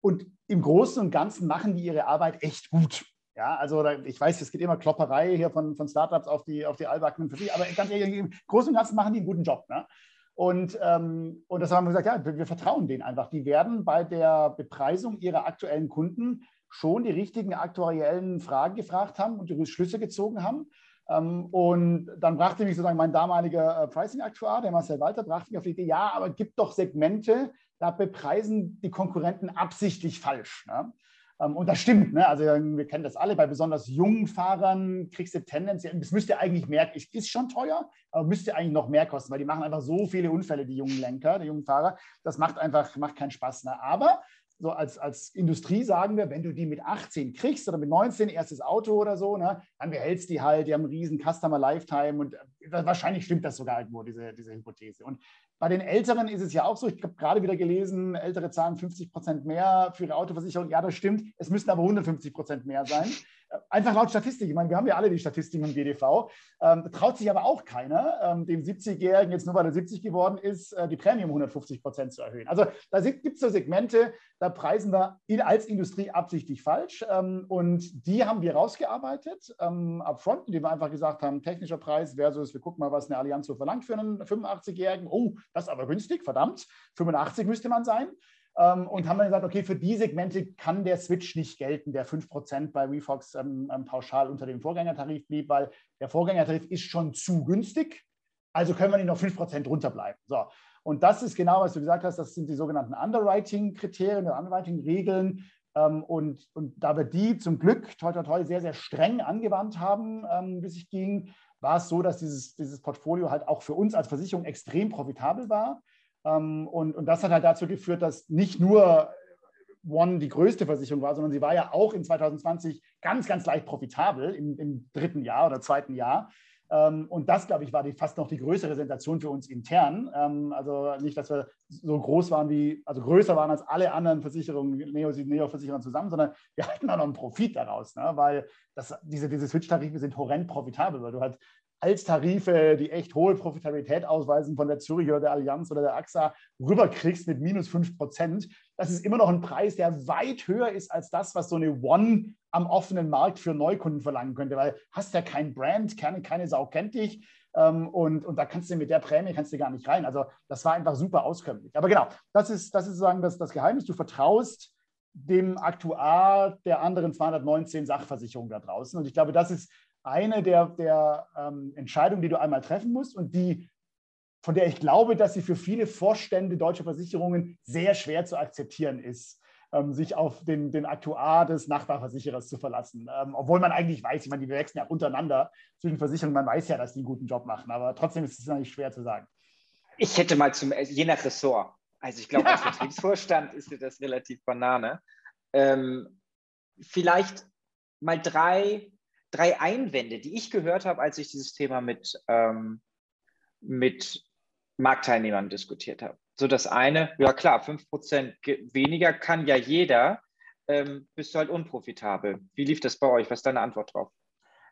Und im Großen und Ganzen machen die ihre Arbeit echt gut. Ja, also ich weiß, es geht immer Klopperei hier von, von Startups auf die, auf die Allbackenen für sich, aber ganz ehrlich, im Großen und Ganzen machen die einen guten Job. Ne? Und, ähm, und das haben wir gesagt, ja, wir, vertrauen denen einfach. Die werden bei der Bepreisung ihrer aktuellen Kunden schon die richtigen aktuariellen Fragen gefragt haben und die Schlüsse gezogen haben. Ähm, und dann brachte mich sozusagen mein damaliger äh, Pricing-Aktuar, der Marcel Walter, brachte mich auf die Idee, ja, aber gibt doch Segmente, da bepreisen die Konkurrenten absichtlich falsch. Ne? Ähm, und das stimmt, ne? also wir kennen das alle, bei besonders jungen Fahrern kriegst du tendenziell, das müsste eigentlich mehr, ist schon teuer, aber müsste eigentlich noch mehr kosten, weil die machen einfach so viele Unfälle, die jungen Lenker, die jungen Fahrer. Das macht einfach, macht keinen Spaß. Ne? Aber so als, als Industrie sagen wir, wenn du die mit 18 kriegst oder mit 19 erstes Auto oder so, ne, dann behältst die halt, die haben einen riesen Customer Lifetime und äh, wahrscheinlich stimmt das sogar irgendwo, diese, diese Hypothese. Und bei den Älteren ist es ja auch so, ich habe gerade wieder gelesen, Ältere zahlen 50 Prozent mehr für ihre Autoversicherung. Ja, das stimmt. Es müssten aber 150 Prozent mehr sein. Einfach laut Statistik. Ich meine, wir haben ja alle die Statistiken im GDV. Ähm, traut sich aber auch keiner, ähm, dem 70-Jährigen jetzt nur weil er 70 geworden ist, äh, die Prämie um 150 Prozent zu erhöhen. Also da gibt es so Segmente, da preisen wir als Industrie absichtlich falsch. Ähm, und die haben wir rausgearbeitet ähm, upfront, indem wir einfach gesagt haben, technischer Preis versus, wir gucken mal, was eine Allianz so verlangt für einen 85-Jährigen. Oh, das ist aber günstig, verdammt. 85 müsste man sein. Ähm, und haben dann gesagt, okay, für die Segmente kann der Switch nicht gelten, der 5% bei WeFox ähm, ähm, pauschal unter dem Vorgängertarif blieb, weil der Vorgängertarif ist schon zu günstig. Also können wir nicht noch 5% runterbleiben. So. Und das ist genau, was du gesagt hast, das sind die sogenannten Underwriting-Kriterien oder Underwriting-Regeln. Ähm, und, und da wir die zum Glück, toi, toi, toi, sehr, sehr streng angewandt haben, ähm, bis ich ging, war es so, dass dieses, dieses Portfolio halt auch für uns als Versicherung extrem profitabel war. Ähm, und, und das hat halt dazu geführt, dass nicht nur One die größte Versicherung war, sondern sie war ja auch in 2020 ganz, ganz leicht profitabel im, im dritten Jahr oder zweiten Jahr. Ähm, und das, glaube ich, war die, fast noch die größere Sensation für uns intern. Ähm, also nicht, dass wir so groß waren wie, also größer waren als alle anderen Versicherungen, Neo-Versicherungen zusammen, sondern wir hatten auch noch einen Profit daraus, ne? weil das, diese, diese Switch-Tarife sind horrend profitabel, weil du halt als Tarife, die echt hohe Profitabilität ausweisen, von der Zürich oder der Allianz oder der AXA rüberkriegst mit minus 5 Prozent, das ist immer noch ein Preis, der weit höher ist als das, was so eine One am offenen Markt für Neukunden verlangen könnte, weil hast ja kein Brand, keine, keine Sau kennt dich ähm, und, und da kannst du mit der Prämie kannst du gar nicht rein. Also das war einfach super auskömmlich. Aber genau, das ist, das ist sozusagen das, das Geheimnis. Du vertraust dem Aktuar der anderen 219 Sachversicherungen da draußen. Und ich glaube, das ist eine der, der ähm, Entscheidungen, die du einmal treffen musst und die, von der ich glaube, dass sie für viele Vorstände deutscher Versicherungen sehr schwer zu akzeptieren ist, ähm, sich auf den, den Aktuar des Nachbarversicherers zu verlassen. Ähm, obwohl man eigentlich weiß, ich meine, die wechseln ja untereinander zwischen Versicherungen, man weiß ja, dass die einen guten Job machen, aber trotzdem ist es eigentlich schwer zu sagen. Ich hätte mal zum, also je nach Ressort, also ich glaube, als Vertriebsvorstand ist das relativ Banane. Ähm, vielleicht mal drei drei Einwände, die ich gehört habe, als ich dieses Thema mit, ähm, mit Marktteilnehmern diskutiert habe. So das eine, ja klar, 5% weniger kann ja jeder, ähm, bist du halt unprofitabel. Wie lief das bei euch? Was ist deine Antwort drauf?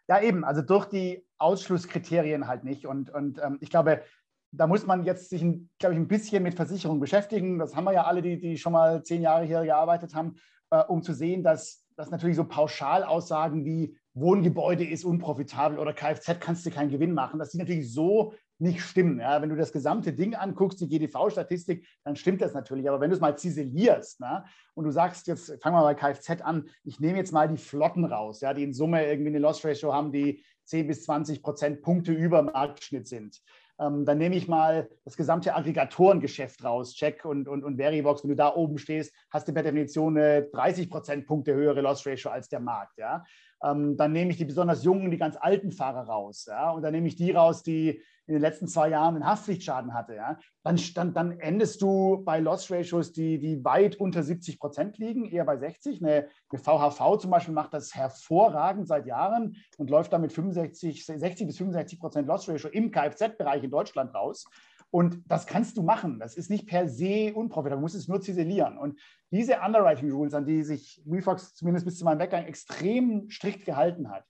Ja, eben, also durch die Ausschlusskriterien halt nicht. Und, und ähm, ich glaube, da muss man jetzt sich, glaube ich, ein bisschen mit Versicherungen beschäftigen. Das haben wir ja alle, die, die schon mal zehn Jahre hier gearbeitet haben, äh, um zu sehen, dass, dass natürlich so Pauschalaussagen wie Wohngebäude ist unprofitabel oder Kfz kannst du keinen Gewinn machen, dass die natürlich so nicht stimmen. Ja, wenn du das gesamte Ding anguckst, die GDV-Statistik, dann stimmt das natürlich. Aber wenn du es mal ziselierst na, und du sagst, jetzt fangen wir bei Kfz an, ich nehme jetzt mal die Flotten raus, ja, die in Summe irgendwie eine Loss-Ratio haben, die 10 bis 20 Prozent Punkte über Marktschnitt sind. Ähm, dann nehme ich mal das gesamte Aggregatorengeschäft raus, Check und, und, und Verivox. Wenn du da oben stehst, hast du per Definition eine 30 Prozentpunkte höhere Loss Ratio als der Markt. Ja? Ähm, dann nehme ich die besonders jungen, die ganz alten Fahrer raus. Ja? Und dann nehme ich die raus, die in den letzten zwei Jahren einen Haftpflichtschaden hatte. Ja? Dann, dann, dann endest du bei Loss Ratios, die, die weit unter 70 Prozent liegen, eher bei 60. Eine, eine VHV zum Beispiel macht das hervorragend seit Jahren und läuft damit 65, 60 bis 65 Prozent Loss Ratio im Kfz-Bereich in Deutschland raus. Und das kannst du machen. Das ist nicht per se unprofitabel. Du musst es nur ziselieren. Und diese Underwriting Rules, an die sich WeFox zumindest bis zu meinem Weggang extrem strikt gehalten hat,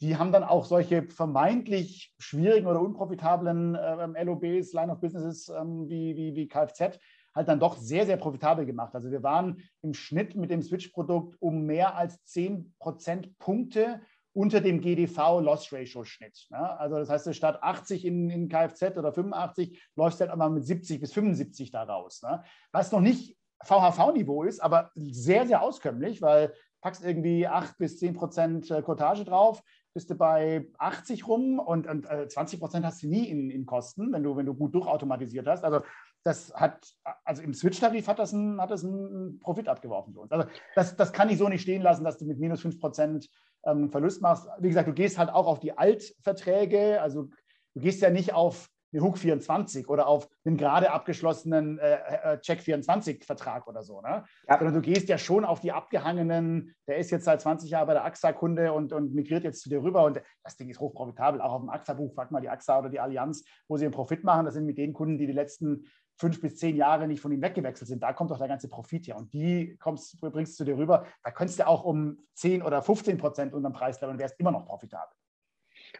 die haben dann auch solche vermeintlich schwierigen oder unprofitablen äh, LOBs, Line of Businesses ähm, wie, wie, wie Kfz halt dann doch sehr, sehr profitabel gemacht. Also wir waren im Schnitt mit dem Switch-Produkt um mehr als 10 Prozentpunkte unter dem GDV-Loss-Ratio-Schnitt. Ne? Also das heißt, statt 80 in, in Kfz oder 85 läufst du halt einmal mit 70 bis 75 da raus. Ne? Was noch nicht VHV-Niveau ist, aber sehr, sehr auskömmlich, weil packst irgendwie 8 bis 10 Prozent äh, Cottage drauf, bist du bei 80 rum und, und äh, 20 Prozent hast du nie in, in Kosten, wenn du, wenn du gut durchautomatisiert hast. Also das hat, also im Switch-Tarif hat das, ein, hat das einen Profit abgeworfen für uns. Also das, das kann ich so nicht stehen lassen, dass du mit minus 5 Prozent ähm, Verlust machst. Wie gesagt, du gehst halt auch auf die Altverträge, also du gehst ja nicht auf eine Hook 24 oder auf einen gerade abgeschlossenen äh, äh Check 24 Vertrag oder so, ne? Ja. Sondern du gehst ja schon auf die abgehangenen, der ist jetzt seit 20 Jahren bei der AXA-Kunde und, und migriert jetzt zu dir rüber und das Ding ist hochprofitabel. Auch auf dem AXA-Buch, frag mal die AXA oder die Allianz, wo sie einen Profit machen. Das sind mit den Kunden, die die letzten fünf bis zehn Jahre nicht von ihm weggewechselt sind. Da kommt doch der ganze Profit her. Und die kommst, bringst du dir rüber. Da könntest du auch um 10 oder 15 Prozent unterm Preis und wärst immer noch profitabel.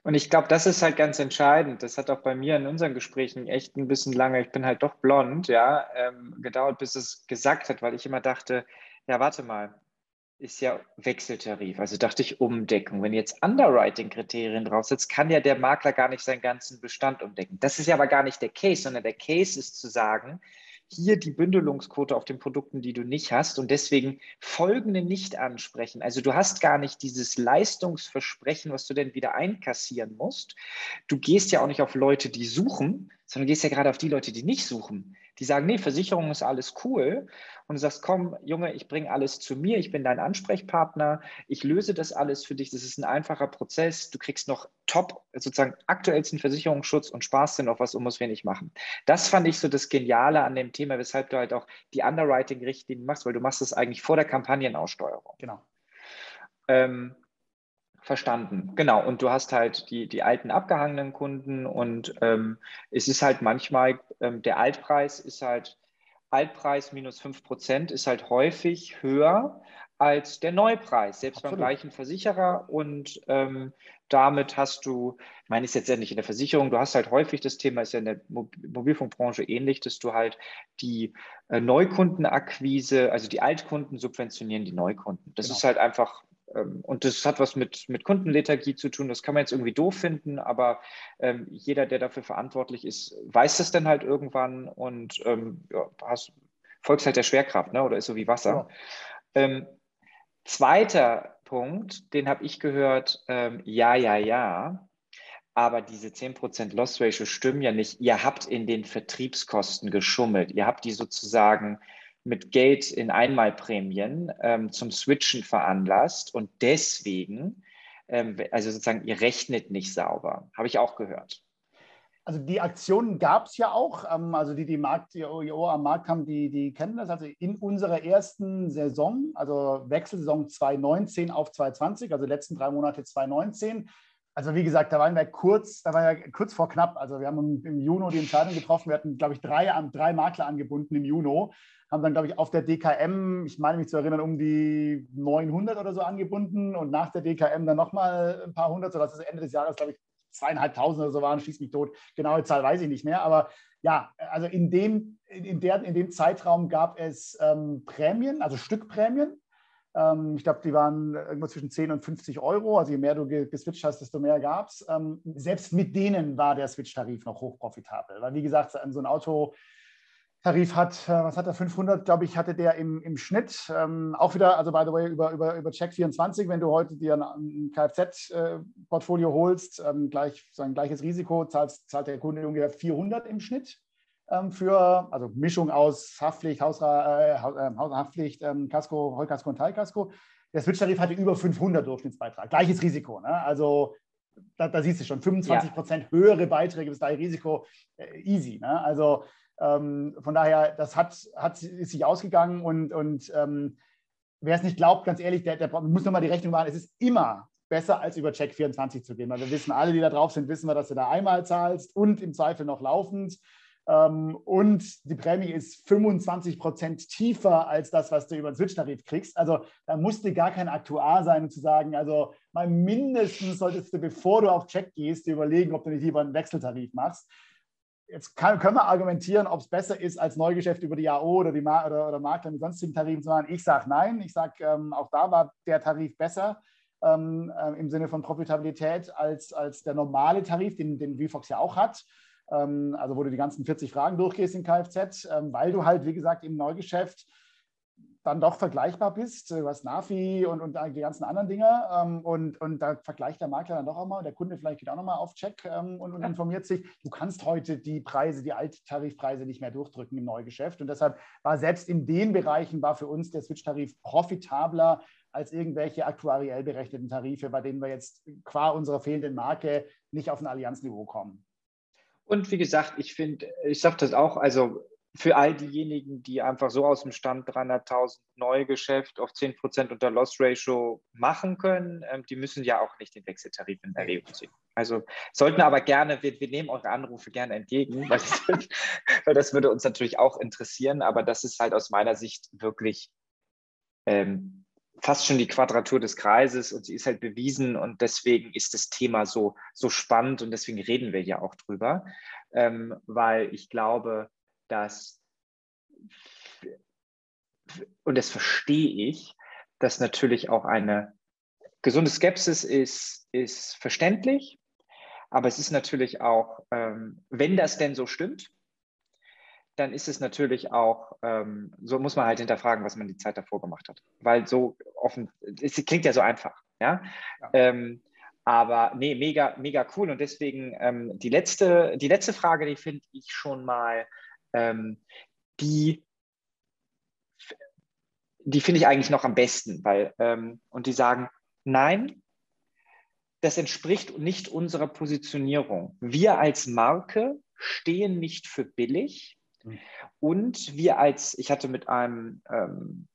Und ich glaube, das ist halt ganz entscheidend. Das hat auch bei mir in unseren Gesprächen echt ein bisschen lange, ich bin halt doch blond, ja, ähm, gedauert, bis es gesagt hat, weil ich immer dachte, ja, warte mal, ist ja Wechseltarif. Also dachte ich Umdeckung. Wenn jetzt Underwriting-Kriterien draufsetzt, kann ja der Makler gar nicht seinen ganzen Bestand umdecken. Das ist ja aber gar nicht der Case, sondern der Case ist zu sagen, hier die Bündelungsquote auf den Produkten, die du nicht hast und deswegen folgende nicht ansprechen. Also du hast gar nicht dieses Leistungsversprechen, was du denn wieder einkassieren musst. Du gehst ja auch nicht auf Leute, die suchen, sondern gehst ja gerade auf die Leute, die nicht suchen. Die sagen, nee, Versicherung ist alles cool. Und du sagst, komm, Junge, ich bringe alles zu mir, ich bin dein Ansprechpartner, ich löse das alles für dich. Das ist ein einfacher Prozess. Du kriegst noch top, sozusagen aktuellsten Versicherungsschutz und sparst dir noch was und musst wenig machen. Das fand ich so das Geniale an dem Thema, weshalb du halt auch die Underwriting-Richtlinien machst, weil du machst das eigentlich vor der Kampagnenaussteuerung. Genau. Ähm, Verstanden, genau. Und du hast halt die, die alten abgehangenen Kunden und ähm, es ist halt manchmal, ähm, der Altpreis ist halt, Altpreis minus 5 Prozent ist halt häufig höher als der Neupreis, selbst Absolut. beim gleichen Versicherer. Und ähm, damit hast du, ich meine, ist jetzt ja nicht in der Versicherung, du hast halt häufig das Thema, ist ja in der Mobilfunkbranche ähnlich, dass du halt die äh, Neukundenakquise, also die Altkunden subventionieren die Neukunden. Das genau. ist halt einfach und das hat was mit, mit Kundenlethargie zu tun. Das kann man jetzt irgendwie doof finden, aber ähm, jeder, der dafür verantwortlich ist, weiß das dann halt irgendwann und ähm, ja, hast, folgst halt der Schwerkraft, ne? oder ist so wie Wasser. Ja. Ähm, zweiter Punkt, den habe ich gehört, ähm, ja, ja, ja. Aber diese 10% Loss Ratio stimmen ja nicht. Ihr habt in den Vertriebskosten geschummelt. Ihr habt die sozusagen mit Geld in Einmalprämien ähm, zum Switchen veranlasst und deswegen, ähm, also sozusagen, ihr rechnet nicht sauber. Habe ich auch gehört. Also die Aktionen gab es ja auch. Ähm, also die, die Markt, die am Markt haben, die, die kennen das. Also in unserer ersten Saison, also Wechselsaison 2019 auf 2020, also letzten drei Monate 2019, also wie gesagt, da waren wir kurz, da war ja kurz vor knapp. Also wir haben im, Juni die Entscheidung getroffen. Wir hatten, glaube ich, drei, drei Makler angebunden im Juni haben dann, glaube ich, auf der DKM, ich meine mich zu erinnern, um die 900 oder so angebunden und nach der DKM dann nochmal ein paar hundert, sodass es Ende des Jahres, glaube ich, zweieinhalbtausend oder so waren, schießt mich tot. Genaue Zahl weiß ich nicht mehr. Aber ja, also in dem, in der, in dem Zeitraum gab es ähm, Prämien, also Stückprämien. Ähm, ich glaube, die waren irgendwo zwischen 10 und 50 Euro. Also je mehr du geswitcht hast, desto mehr gab es. Ähm, selbst mit denen war der Switch-Tarif noch hochprofitabel. Weil wie gesagt, so ein Auto Tarif hat, äh, was hat er, 500, glaube ich, hatte der im, im Schnitt. Ähm, auch wieder, also by the way, über, über, über Check24, wenn du heute dir ein, Kfz-Portfolio äh, holst, gleich, so ein gleiches Risiko, zahlst, zahlt der Kunde ungefähr 400 im Schnitt für, also Mischung aus Haftpflicht, Hausra, äh, äh Haftpflicht, ähm, Kasko, Vollkasko und Teilkasko. Der Switch-Tarif hatte über 500 Durchschnittsbeitrag. Gleiches Risiko. Ne? Also da, da, siehst du schon, 25 Prozent ja. höhere Beiträge bis dahin Risiko, äh, easy. Ne? Also ähm, von daher, das hat, hat, ist sich ausgegangen und, und ähm, wer es nicht glaubt, ganz ehrlich, der, der muss nochmal die Rechnung machen. Es ist immer besser, als über Check24 zu gehen, weil wir wissen, alle, die da drauf sind, wissen wir, dass du da einmal zahlst und im Zweifel noch laufend. Ähm, und die Prämie ist 25 Prozent tiefer als das, was du über den Switch-Tarif kriegst. Also da musste gar kein Aktuar sein, um zu sagen, also mal mindestens solltest du, bevor du auf Check gehst, dir überlegen, ob du nicht lieber einen Wechseltarif machst. Jetzt kann, können wir argumentieren, ob es besser ist, als Neugeschäft über die AO oder, die Ma oder, oder Makler mit sonstigen Tarifen zu machen. Ich sage nein. Ich sage, ähm, auch da war der Tarif besser ähm, äh, im Sinne von Profitabilität als, als der normale Tarif, den, den VFox ja auch hat. Ähm, also wo du die ganzen 40 Fragen durchgehst in Kfz, ähm, weil du halt, wie gesagt, im Neugeschäft dann doch vergleichbar bist, äh, was Navi und, und die ganzen anderen Dinge. Ähm, und, und da vergleicht der Makler dann doch auch mal, der Kunde vielleicht geht auch nochmal auf Check und, und, informiert sich. Du kannst heute die Preise, die Alttarifpreise nicht mehr durchdrücken im Neugeschäft. Und deshalb war selbst in den Bereichen war für uns der Switch-Tarif profitabler als irgendwelche aktuariell berechneten Tarife, bei denen wir jetzt qua unserer fehlenden Marke nicht auf ein Allianzniveau kommen. Und wie gesagt, ich finde, ich sage das auch, also für all diejenigen, die einfach so aus dem Stand 300.000 Neugeschäft auf 10% unter Loss Ratio machen können, ähm, die müssen ja auch nicht den Wechseltarif in Erwägung ziehen. Also sollten aber gerne, wir, wir nehmen eure Anrufe gerne entgegen, weil das, weil das, würde uns natürlich auch interessieren, aber das ist halt aus meiner Sicht wirklich ähm, fast schon die Quadratur des Kreises und sie ist halt bewiesen und deswegen ist das Thema so, so spannend und deswegen reden wir ja auch drüber, ähm, weil ich glaube, dass, und das verstehe ich, dass natürlich auch eine gesunde Skepsis ist, ist verständlich, aber es ist natürlich auch, ähm, wenn das denn so stimmt, dann ist es natürlich auch, ähm, so muss man halt hinterfragen, was man die Zeit davor gemacht hat. Weil so offen, es klingt ja so einfach, ja. ja. Ähm, aber nee, mega, mega cool. Und deswegen ähm, die, letzte, die letzte Frage, die finde ich schon mal ähm, die, die finde ich eigentlich noch am besten, weil, ähm, und die sagen, nein, das entspricht nicht unserer Positionierung. Wir als Marke stehen nicht für billig. Und wir als, ich hatte mit einem, ähm,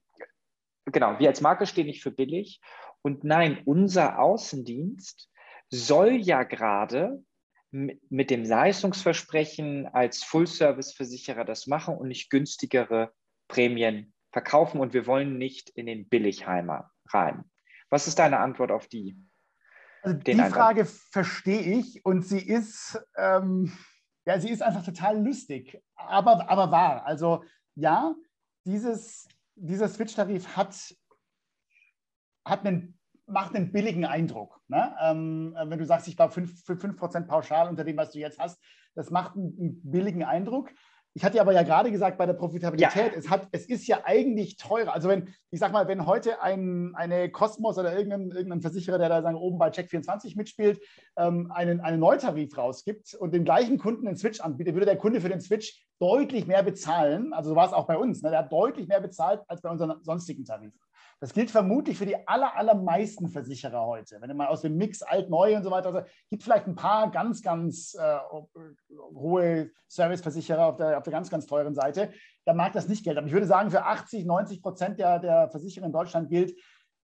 genau, wir als Marke stehen nicht für billig und nein, unser Außendienst soll ja gerade mit dem Leistungsversprechen als Full-Service-Versicherer das machen und nicht günstigere Prämien verkaufen und wir wollen nicht in den Billigheimer rein. Was ist deine Antwort auf die? Also die? Frage verstehe ich und sie ist, ähm, ja, sie ist einfach total lustig, aber, aber wahr. Also ja, dieses, dieser Switch-Tarif hat, hat einen macht einen billigen Eindruck. Ne? Ähm, wenn du sagst, ich war 5, für 5% pauschal unter dem, was du jetzt hast, das macht einen, einen billigen Eindruck. Ich hatte aber ja gerade gesagt, bei der Profitabilität, ja. es, hat, es ist ja eigentlich teurer. Also wenn, ich sag mal, wenn heute ein, eine Cosmos oder irgendein, irgendein Versicherer, der da sagen, oben bei Check24 mitspielt, ähm, einen, einen Neutarif rausgibt und den gleichen Kunden einen Switch anbietet, würde der Kunde für den Switch deutlich mehr bezahlen. Also so war es auch bei uns. Ne? Der hat deutlich mehr bezahlt als bei unseren sonstigen Tarifen. Das gilt vermutlich für die aller, allermeisten Versicherer heute. Wenn du mal aus dem Mix alt, neu und so weiter, also gibt vielleicht ein paar ganz, ganz äh, hohe Serviceversicherer auf der, auf der ganz, ganz teuren Seite. Da mag das nicht gelten. Aber ich würde sagen, für 80, 90 Prozent der, der Versicherer in Deutschland gilt,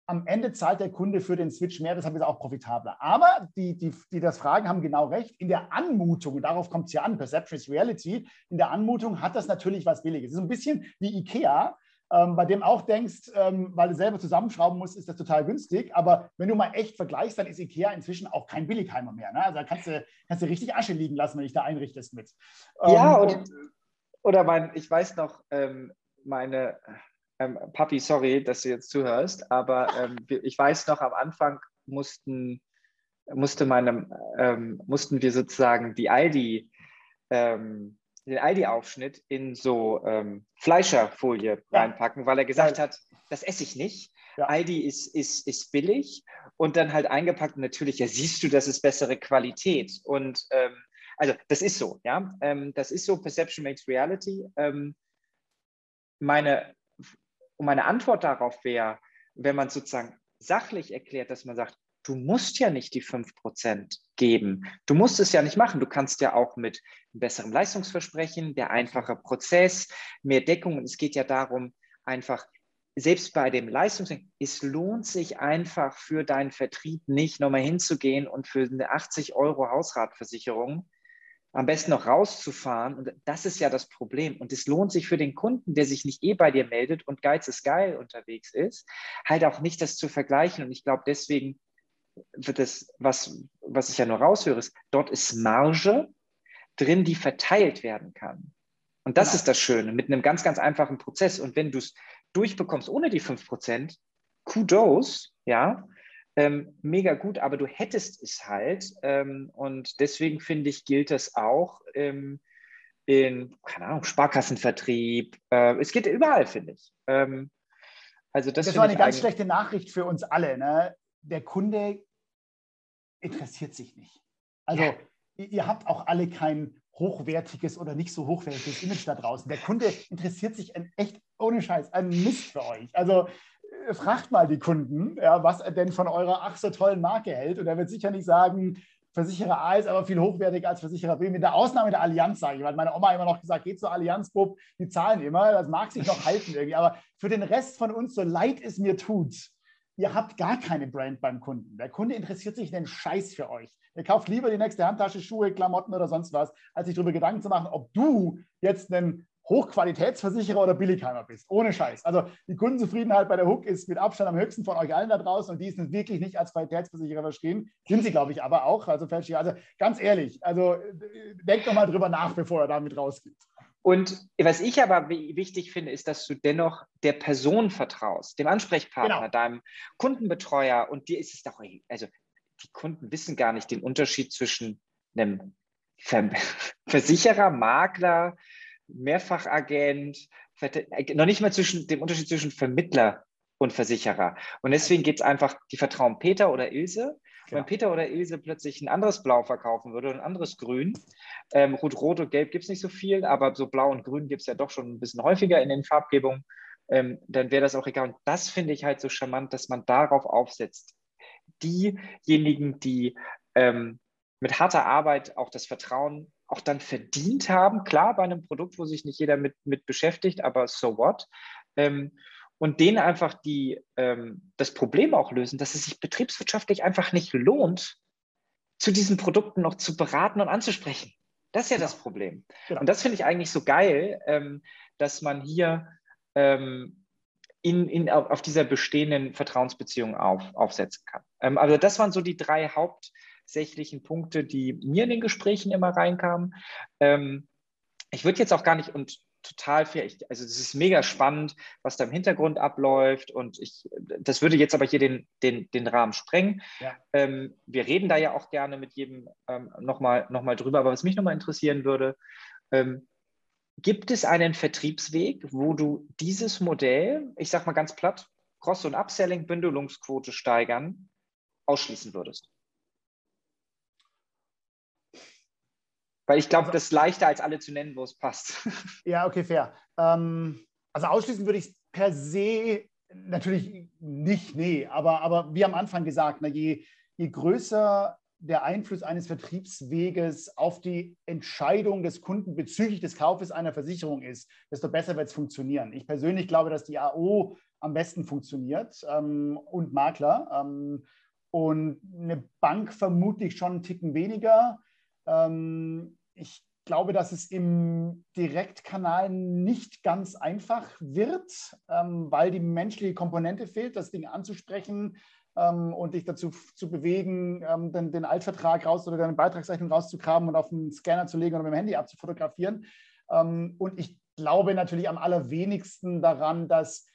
am Ende zahlt der Kunde für den Switch mehr, deshalb ist er auch profitabler. Aber die, die, die das fragen, haben genau recht. In der Anmutung, und darauf kommt es ja an, Perception is Reality, in der Anmutung hat das natürlich was Billiges. Es ist ein bisschen wie IKEA ähm, bei dem auch denkst, ähm, weil du selber zusammenschrauben musst, ist das total günstig. Aber wenn du mal echt vergleichst, dann ist IKEA inzwischen auch kein Billigheimer mehr. Ne? Also da kannst du, kannst du richtig Asche liegen lassen, wenn dich da einrichtest mit. Ja, ähm, und, oder mein, ich weiß noch, ähm, meine, ähm, Papi, sorry, dass du jetzt zuhörst, aber ähm, ich weiß noch, am Anfang mussten, musste meine, mussten wir sozusagen die Aldi ähm, den Aldi-Aufschnitt in so ähm, Fleischerfolie ja. reinpacken, weil er gesagt hat, das esse ich nicht. Ja. Aldi ist, ist, ist billig und dann halt eingepackt. Und natürlich, ja, siehst du, das ist bessere Qualität. Und ähm, also das ist so, ja. Ähm, das ist so, Perception makes reality. Ähm, meine, meine Antwort darauf wäre, wenn man sozusagen sachlich erklärt, dass man sagt, du musst ja nicht die 5% geben. Du musst es ja nicht machen. Du kannst ja auch mit besserem Leistungsversprechen, der einfache Prozess, mehr Deckung. Und es geht ja darum, einfach, selbst bei dem Leistungs, es lohnt sich einfach für deinen Vertrieb nicht nochmal hinzugehen und für eine 80 Euro Hausratversicherung am besten noch rauszufahren. Und das ist ja das Problem. Und es lohnt sich für den Kunden, der sich nicht eh bei dir meldet und Geiz ist geil unterwegs ist, halt auch nicht das zu vergleichen. Und ich glaube, deswegen es, was, was ich ja nur raushöre, ist, dort ist Marge drin, die verteilt werden kann. Und das genau. ist das Schöne, mit einem ganz, ganz einfachen Prozess. Und wenn du es durchbekommst ohne die 5%, Kudos, ja, ähm, mega gut, aber du hättest es halt. Ähm, und deswegen finde ich, gilt das auch ähm, in, keine Ahnung, Sparkassenvertrieb. Äh, es geht überall, finde ich. Ähm, also das, das war eine ganz schlechte Nachricht für uns alle. Ne? Der Kunde interessiert sich nicht. Also ja. ihr habt auch alle kein hochwertiges oder nicht so hochwertiges Image da draußen. Der Kunde interessiert sich ein echt ohne Scheiß ein Mist für euch. Also äh, fragt mal die Kunden, ja, was er denn von eurer ach so tollen Marke hält. Und er wird sicher nicht sagen, Versicherer A ist aber viel hochwertiger als Versicherer B, mit der Ausnahme der Allianz, sage ich, weil meine Oma immer noch gesagt, geht zur Allianz, Bub, die zahlen immer, das mag sich noch halten irgendwie, aber für den Rest von uns, so leid es mir tut, ihr habt gar keine Brand beim Kunden. Der Kunde interessiert sich den Scheiß für euch. Er kauft lieber die nächste Handtasche, Schuhe, Klamotten oder sonst was, als sich darüber Gedanken zu machen, ob du jetzt einen Hochqualitätsversicherer oder Billigheimer bist. Ohne Scheiß. Also die Kundenzufriedenheit bei der Hook ist mit Abstand am höchsten von euch allen da draußen und die ist wirklich nicht als Qualitätsversicherer verstehen. Sind sie, glaube ich, aber auch. Also, also ganz ehrlich, also denkt doch mal drüber nach, bevor er damit rausgeht. Und was ich aber wichtig finde, ist, dass du dennoch der Person vertraust, dem Ansprechpartner, genau. deinem Kundenbetreuer. Und dir ist es doch, also die Kunden wissen gar nicht den Unterschied zwischen einem Versicherer, Makler, Mehrfachagent, noch nicht mal zwischen dem Unterschied zwischen Vermittler und Versicherer. Und deswegen geht es einfach, die vertrauen Peter oder Ilse. Genau. Wenn Peter oder Ilse plötzlich ein anderes Blau verkaufen würde und ein anderes Grün, ähm, Rot, Rot und Gelb gibt es nicht so viel, aber so Blau und Grün gibt es ja doch schon ein bisschen häufiger in den Farbgebungen, ähm, dann wäre das auch egal. Und das finde ich halt so charmant, dass man darauf aufsetzt. Diejenigen, die ähm, mit harter Arbeit auch das Vertrauen auch dann verdient haben. Klar, bei einem Produkt, wo sich nicht jeder mit, mit beschäftigt, aber so what? Ähm, und denen einfach die, ähm, das Problem auch lösen, dass es sich betriebswirtschaftlich einfach nicht lohnt, zu diesen Produkten noch zu beraten und anzusprechen. Das ist ja genau. das Problem. Genau. Und das finde ich eigentlich so geil, ähm, dass man hier ähm, in, in, auf, auf, dieser bestehenden Vertrauensbeziehung auf, aufsetzen kann. Ähm, also das waren so die drei Haupt- hauptsächlichen Punkte, die mir in den Gesprächen immer reinkamen. Ähm, ich würde jetzt auch gar nicht und total fair, ich, also es ist mega spannend, was da im Hintergrund abläuft und ich, das würde jetzt aber hier den, den, den Rahmen sprengen. Ja. Ähm, wir reden da ja auch gerne mit jedem ähm, nochmal noch mal drüber, aber was mich nochmal interessieren würde, ähm, gibt es einen Vertriebsweg, wo du dieses Modell, ich sag mal ganz platt, Cross- und Upselling, Bündelungsquote steigern, ausschließen würdest? Weil ich glaube, also, das ist leichter als alle zu nennen, wo es passt. Ja, okay, fair. Ähm, also ausschließen würde ich es per se natürlich nicht, nee. Aber, aber wie am Anfang gesagt, na, je, je größer der Einfluss eines Vertriebsweges auf die Entscheidung des Kunden bezüglich des Kaufes einer Versicherung ist, desto besser wird es funktionieren. Ich persönlich glaube, dass die AO am besten funktioniert ähm, und Makler. Ähm, und eine Bank vermutlich schon einen Ticken weniger. Ähm, ich glaube, dass es im Direktkanal nicht ganz einfach wird, ähm, weil die menschliche Komponente fehlt, das Ding anzusprechen ähm, und dich dazu zu bewegen, ähm, den, den, Altvertrag raus oder deine Beitragsrechnung rauszugraben und auf den Scanner zu legen oder mit dem Handy abzufotografieren. Ähm, und ich glaube natürlich am allerwenigsten daran, dass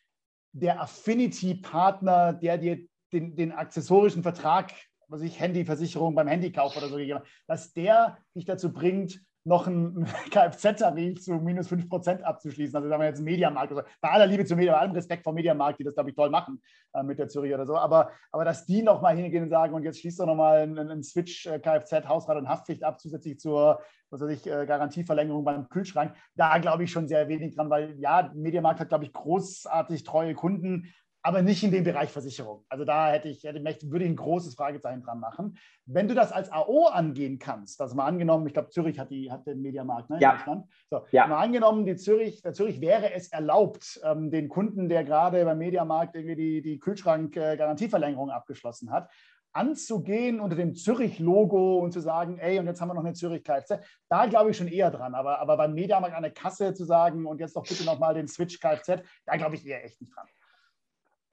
der Affinity-Partner, der dir den, den accessorischen Vertrag was ich, Handyversicherung beim Handykauf oder so gegeben dass der dich dazu bringt, noch einen Kfz-Tarif zu minus 5% abzuschließen. Also sagen wir jetzt Mediamarkt. Also bei aller Liebe zum Media, bei allem Respekt vor Mediamarkt, die das, glaube ich, toll machen äh, mit der Zürich oder so. Aber, aber dass die nochmal hingehen und sagen, und jetzt schließt doch nochmal einen, einen Switch äh, Kfz, Hausrat und Haftpflicht ab, zusätzlich zur was weiß ich, äh, Garantieverlängerung beim Kühlschrank. Da glaube ich schon sehr wenig dran, weil ja, Mediamarkt hat, glaube ich, großartig treue Kunden, aber nicht in dem Bereich Versicherung. Also da hätte ich, hätte, würde ich ein großes Fragezeichen dran machen. Wenn du das als AO angehen kannst, also mal angenommen, ich glaube, Zürich hat, die, hat den Mediamarkt ne, in ja. Deutschland. So, ja. Mal angenommen, die Zürich, der Zürich wäre es erlaubt, ähm, den Kunden, der gerade beim Mediamarkt irgendwie die, die Kühlschrank-Garantieverlängerung abgeschlossen hat, anzugehen unter dem Zürich-Logo und zu sagen, ey, und jetzt haben wir noch eine Zürich-Kfz. Da glaube ich schon eher dran. Aber, aber beim Mediamarkt an der Kasse zu sagen, und jetzt doch bitte nochmal den Switch-Kfz, da glaube ich eher echt nicht dran.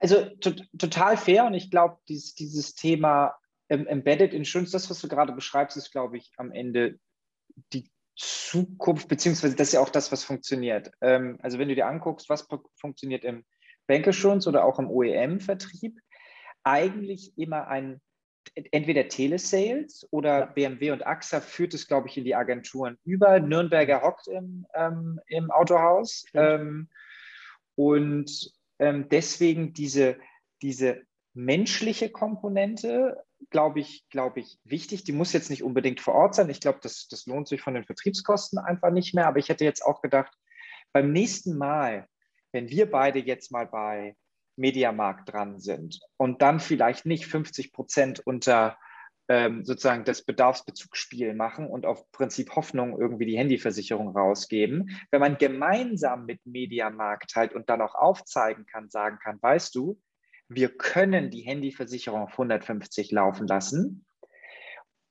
Also total fair und ich glaube, dieses, dieses Thema ähm, Embedded Insurance, das, was du gerade beschreibst, ist, glaube ich, am Ende die Zukunft, beziehungsweise das ist ja auch das, was funktioniert. Ähm, also wenn du dir anguckst, was funktioniert im Bankassurance oder auch im OEM-Vertrieb, eigentlich immer ein entweder Telesales oder ja. BMW und AXA führt es, glaube ich, in die Agenturen über. Nürnberger hockt im, ähm, im Autohaus. Ähm, und ähm, deswegen diese, diese menschliche Komponente, glaube ich, glaube ich, wichtig. Die muss jetzt nicht unbedingt vor Ort sein. Ich glaube, das, das lohnt sich von den Vertriebskosten einfach nicht mehr. Aber ich hätte jetzt auch gedacht, beim nächsten Mal, wenn wir beide jetzt mal bei Mediamarkt dran sind und dann vielleicht nicht 50 Prozent unter ähm, sozusagen das Bedarfsbezugsspiel machen und auf Prinzip Hoffnung irgendwie die Handyversicherung rausgeben. Wenn man gemeinsam mit Mediamarkt halt und dann auch aufzeigen kann, sagen kann, weißt du, wir können die Handyversicherung auf 150 laufen lassen.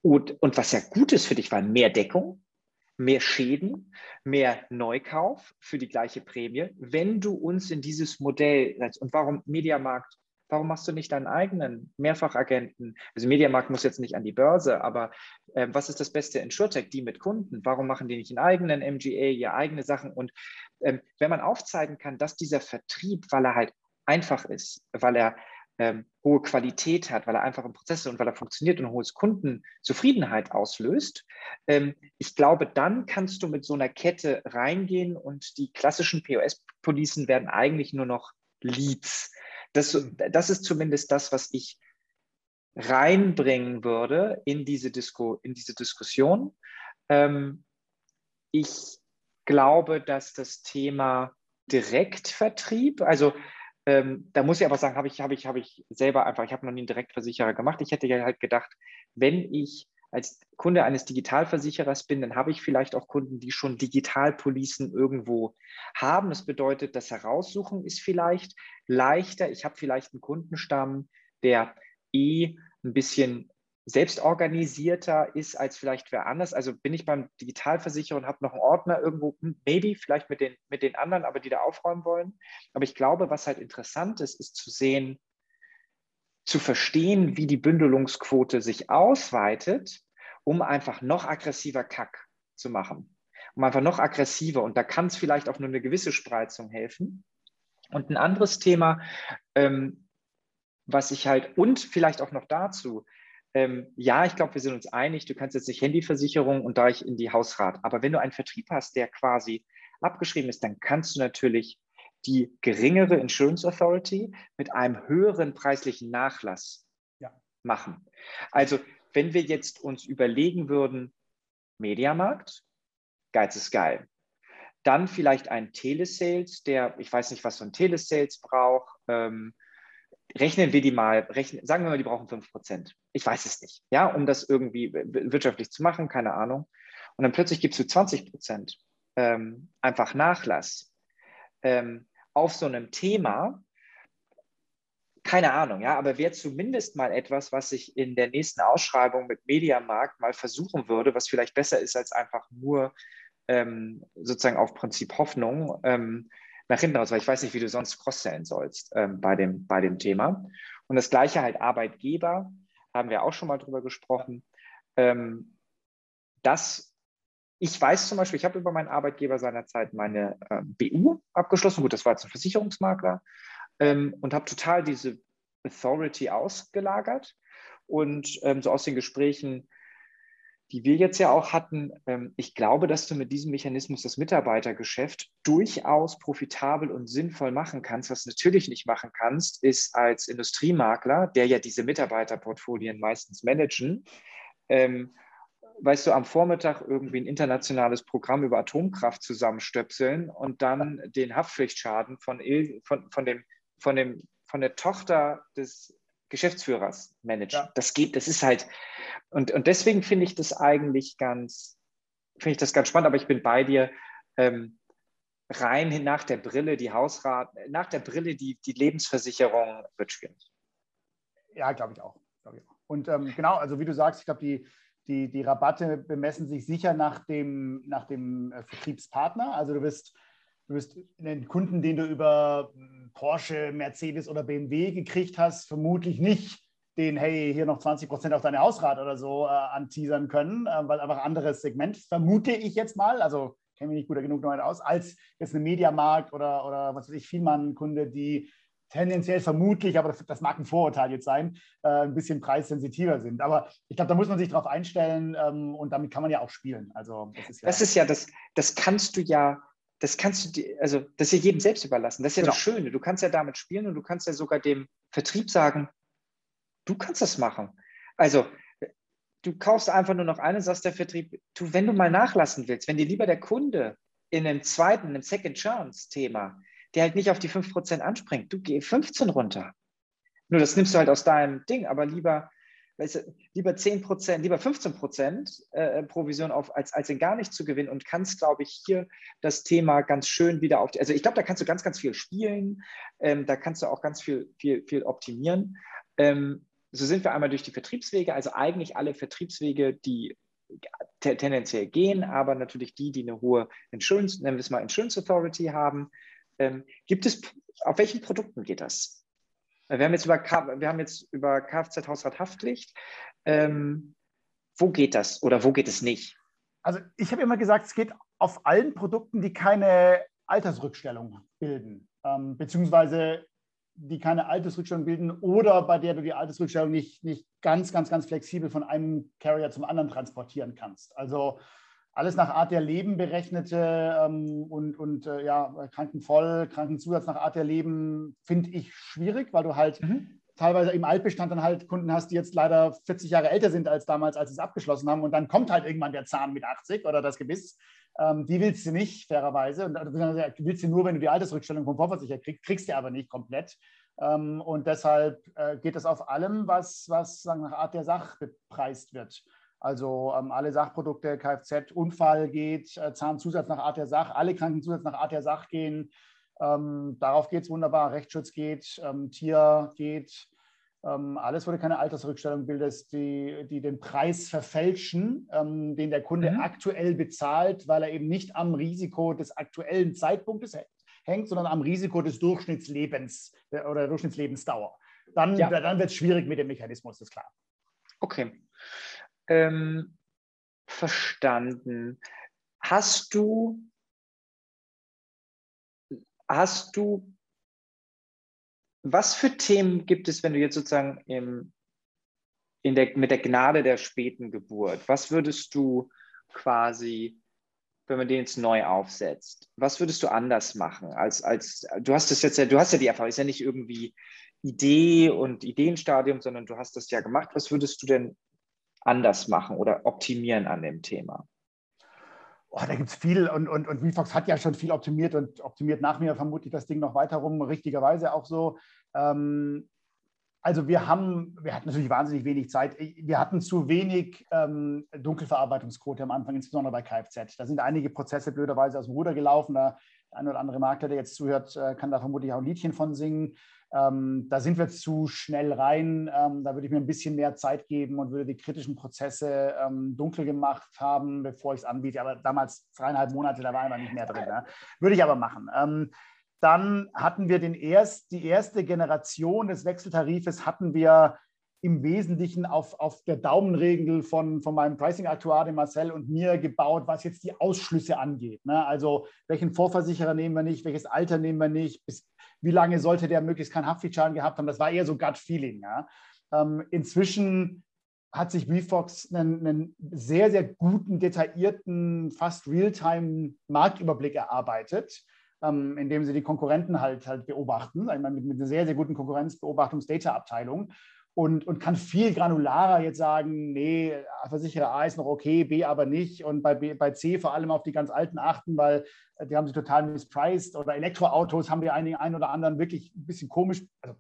Und, und was ja gut ist für dich, war mehr Deckung, mehr Schäden, mehr Neukauf für die gleiche Prämie, wenn du uns in dieses Modell, und warum Mediamarkt Warum machst du nicht deinen eigenen Mehrfachagenten? Also Mediamarkt muss jetzt nicht an die Börse, aber äh, was ist das Beste in SureTech? Die mit Kunden. Warum machen die nicht einen eigenen MGA, ihre eigene Sachen? Und ähm, wenn man aufzeigen kann, dass dieser Vertrieb, weil er halt einfach ist, weil er ähm, hohe Qualität hat, weil er einfach im Prozess ist und weil er funktioniert und hohes Kundenzufriedenheit auslöst. Ähm, ich glaube, dann kannst du mit so einer Kette reingehen und die klassischen POS-Policen werden eigentlich nur noch Leads. Das, das ist zumindest das, was ich reinbringen würde in diese, Disku, in diese Diskussion. Ähm, ich glaube, dass das Thema Direktvertrieb, also ähm, da muss ich aber sagen, habe ich, habe ich, habe ich selber einfach, ich habe noch nie einen Direktversicherer gemacht. Ich hätte ja halt gedacht, wenn ich als Kunde eines Digitalversicherers bin, dann habe ich vielleicht auch Kunden, die schon Digitalpolicen irgendwo haben. Das bedeutet, das Heraussuchen ist vielleicht leichter. Ich habe vielleicht einen Kundenstamm, der eh ein bisschen selbstorganisierter ist als vielleicht wer anders. Also bin ich beim Digitalversicherer und habe noch einen Ordner irgendwo, hm, maybe, vielleicht mit den, mit den anderen, aber die da aufräumen wollen. Aber ich glaube, was halt interessant ist, ist zu sehen, zu verstehen, wie die Bündelungsquote sich ausweitet, um einfach noch aggressiver Kack zu machen. Um einfach noch aggressiver. Und da kann es vielleicht auch nur eine gewisse Spreizung helfen. Und ein anderes Thema, ähm, was ich halt, und vielleicht auch noch dazu, ähm, ja, ich glaube, wir sind uns einig, du kannst jetzt nicht Handyversicherung und da ich in die Hausrat. Aber wenn du einen Vertrieb hast, der quasi abgeschrieben ist, dann kannst du natürlich die geringere Insurance Authority mit einem höheren preislichen Nachlass ja. machen. Also wenn wir jetzt uns überlegen würden, Mediamarkt, Geiz ist geil. Dann vielleicht ein Telesales, der, ich weiß nicht, was so ein Telesales braucht. Ähm, rechnen wir die mal, rechnen, sagen wir mal, die brauchen 5%. Ich weiß es nicht, ja, um das irgendwie wirtschaftlich zu machen, keine Ahnung. Und dann plötzlich gibst du 20% ähm, einfach Nachlass. Ähm, auf so einem Thema, keine Ahnung, ja, aber wäre zumindest mal etwas, was ich in der nächsten Ausschreibung mit Mediamarkt mal versuchen würde, was vielleicht besser ist als einfach nur ähm, sozusagen auf Prinzip Hoffnung ähm, nach hinten raus, weil ich weiß nicht, wie du sonst cross-sellen sollst ähm, bei, dem, bei dem Thema. Und das gleiche halt Arbeitgeber, haben wir auch schon mal drüber gesprochen. Ähm, das ich weiß zum Beispiel, ich habe über meinen Arbeitgeber seinerzeit meine äh, BU abgeschlossen. Gut, das war jetzt ein Versicherungsmakler ähm, und habe total diese Authority ausgelagert. Und ähm, so aus den Gesprächen, die wir jetzt ja auch hatten, ähm, ich glaube, dass du mit diesem Mechanismus das Mitarbeitergeschäft durchaus profitabel und sinnvoll machen kannst. Was du natürlich nicht machen kannst, ist als Industriemakler, der ja diese Mitarbeiterportfolien meistens managen, ähm, weißt du, am Vormittag irgendwie ein internationales Programm über Atomkraft zusammenstöpseln und dann den Haftpflichtschaden von, von, von, dem, von, dem, von der Tochter des Geschäftsführers managen. Ja. Das geht, das ist halt, und, und deswegen finde ich das eigentlich ganz, finde ich das ganz spannend, aber ich bin bei dir, ähm, rein nach der Brille, die Hausrat, nach der Brille, die, die Lebensversicherung wird schwierig. Ja, glaube ich auch. Glaub ich auch. Und ähm, genau, also wie du sagst, ich glaube, die, die, die Rabatte bemessen sich sicher nach dem, nach dem äh, Vertriebspartner. Also du bist, du bist einen Kunden, den du über hm, Porsche, Mercedes oder BMW gekriegt hast, vermutlich nicht den, hey, hier noch 20 Prozent auf deine Hausrat oder so äh, anteasern können, äh, weil einfach anderes Segment, vermute ich jetzt mal, also kenne mich nicht gut genug damit aus, als jetzt eine Mediamarkt oder, oder was weiß ich, Vielmann-Kunde, die tendenziell vermutlich, aber das, das, mag ein Vorurteil jetzt sein, äh, ein bisschen preissensitiver sind. Aber ich glaube, da muss man sich darauf einstellen ähm, und damit kann man ja auch spielen. Also das ist ja, das, ist ja das, das kannst du ja, das kannst du dir, also das ist ja jedem selbst überlassen. Das ist ja genau. das Schöne. Du kannst ja damit spielen und du kannst ja sogar dem Vertrieb sagen, du kannst das machen. Also du kaufst einfach nur noch eine, sagst der Vertrieb, du, wenn du mal nachlassen willst, wenn dir lieber der Kunde in einem zweiten, einem Second Chance Thema der halt nicht auf die 5% anspringt. Du geh 15 runter. Nur das nimmst du halt aus deinem Ding, aber lieber weißt du, lieber 10 Prozent, lieber 15 Prozent äh, Provision auf, als, als in gar nicht zu gewinnen und kannst, glaube ich, hier das Thema ganz schön wieder auf, die, also ich glaube, da kannst du ganz, ganz viel spielen, ähm, da kannst du auch ganz viel, viel, viel optimieren. Ähm, so sind wir einmal durch die Vertriebswege, also eigentlich alle Vertriebswege, die tendenziell gehen, aber natürlich die, die eine hohe Insurance, nennen wir es mal Insurance Authority haben. Ähm, gibt es, auf welchen Produkten geht das? Wir haben jetzt über, wir haben jetzt über Kfz Hausrathaftpflicht. Ähm, wo geht das oder wo geht es nicht? Also ich habe immer gesagt, es geht auf allen Produkten, die keine Altersrückstellung bilden, ähm, beziehungsweise die keine Altersrückstellung bilden oder bei der du die Altersrückstellung nicht, nicht ganz, ganz, ganz flexibel von einem Carrier zum anderen transportieren kannst. Also alles nach Art der Leben berechnete ähm, und, und äh, ja, Krankenvoll, Krankenzusatz nach Art der Leben finde ich schwierig, weil du halt mhm. teilweise im Altbestand dann halt Kunden hast, die jetzt leider 40 Jahre älter sind als damals, als sie es abgeschlossen haben und dann kommt halt irgendwann der Zahn mit 80 oder das Gebiss. Ähm, die willst du nicht, fairerweise. Und also, willst du nur, wenn du die Altersrückstellung vom Vorversicherer kriegst, kriegst du aber nicht komplett. Ähm, und deshalb äh, geht es auf allem, was, was sagen, nach Art der Sache bepreist wird. Also ähm, alle Sachprodukte, Kfz, Unfall geht, äh, Zahnzusatz nach Art der Sache, alle Krankenzusatz nach Art der Sache gehen. Ähm, darauf geht es wunderbar. Rechtsschutz geht, ähm, Tier geht. Ähm, alles, wo du keine Altersrückstellung bildest, die, die den Preis verfälschen, ähm, den der Kunde mhm. aktuell bezahlt, weil er eben nicht am Risiko des aktuellen Zeitpunktes hängt, sondern am Risiko des Durchschnittslebens äh, oder der Durchschnittslebensdauer. Dann, ja. dann wird es schwierig mit dem Mechanismus, ist klar. Okay ähm, verstanden. Hast du, hast du, was für Themen gibt es, wenn du jetzt sozusagen im, in der, mit der Gnade der späten Geburt, was würdest du quasi, wenn man den jetzt neu aufsetzt, was würdest du anders machen als, als du hast das jetzt ja, du hast ja die Erfahrung, ist ja nicht irgendwie Idee und Ideenstadium, sondern du hast das ja gemacht. Was würdest du denn anders machen oder optimieren an dem Thema? Oh, da gibt es viel und, und, und VFox hat ja schon viel optimiert und optimiert nach mir vermutlich das Ding noch weiter rum, richtigerweise auch so. Ähm, also wir haben, wir hatten natürlich wahnsinnig wenig Zeit. Wir hatten zu wenig ähm, Dunkelverarbeitungsquote am Anfang, insbesondere bei Kfz. Da sind einige Prozesse blöderweise aus dem Ruder gelaufen. Da der ein oder andere Makler, der jetzt zuhört, äh, kann da vermutlich auch ein Liedchen von singen. Ähm, da sind wir zu schnell rein. Ähm, da würde ich mir ein bisschen mehr Zeit geben und würde die kritischen Prozesse ähm, dunkel gemacht haben, bevor ich es anbiete. Aber damals zweieinhalb Monate, da war einfach nicht mehr drin. Ne? Würde ich aber machen. Ähm, dann hatten wir den erst, die erste Generation des Wechseltarifes hatten wir im Wesentlichen auf, auf der Daumenregel von, von meinem Pricing-Aktuar, dem Marcel und mir gebaut, was jetzt die Ausschlüsse angeht. Ne? Also welchen Vorversicherer nehmen wir nicht, welches Alter nehmen wir nicht, bis, wie lange sollte der möglichst keinen Haftpflichtschaden gehabt haben. Das war eher so Gut-Feeling. Ja? Ähm, inzwischen hat sich VFox einen, einen, sehr, sehr guten, detaillierten, fast Realtime-Marktüberblick erarbeitet, ähm, indem sie die Konkurrenten halt, halt beobachten, mit, mit einer sehr, sehr guten Konkurrenzbeobachtungs-Data-Abteilung und, und kann viel granularer jetzt sagen, nee, Versicherer A ist noch okay, B aber nicht und bei, B, bei C vor allem auf die ganz alten achten, weil äh, die haben sie total mispriced oder Elektroautos haben wir einigen einen oder anderen wirklich ein bisschen komisch, also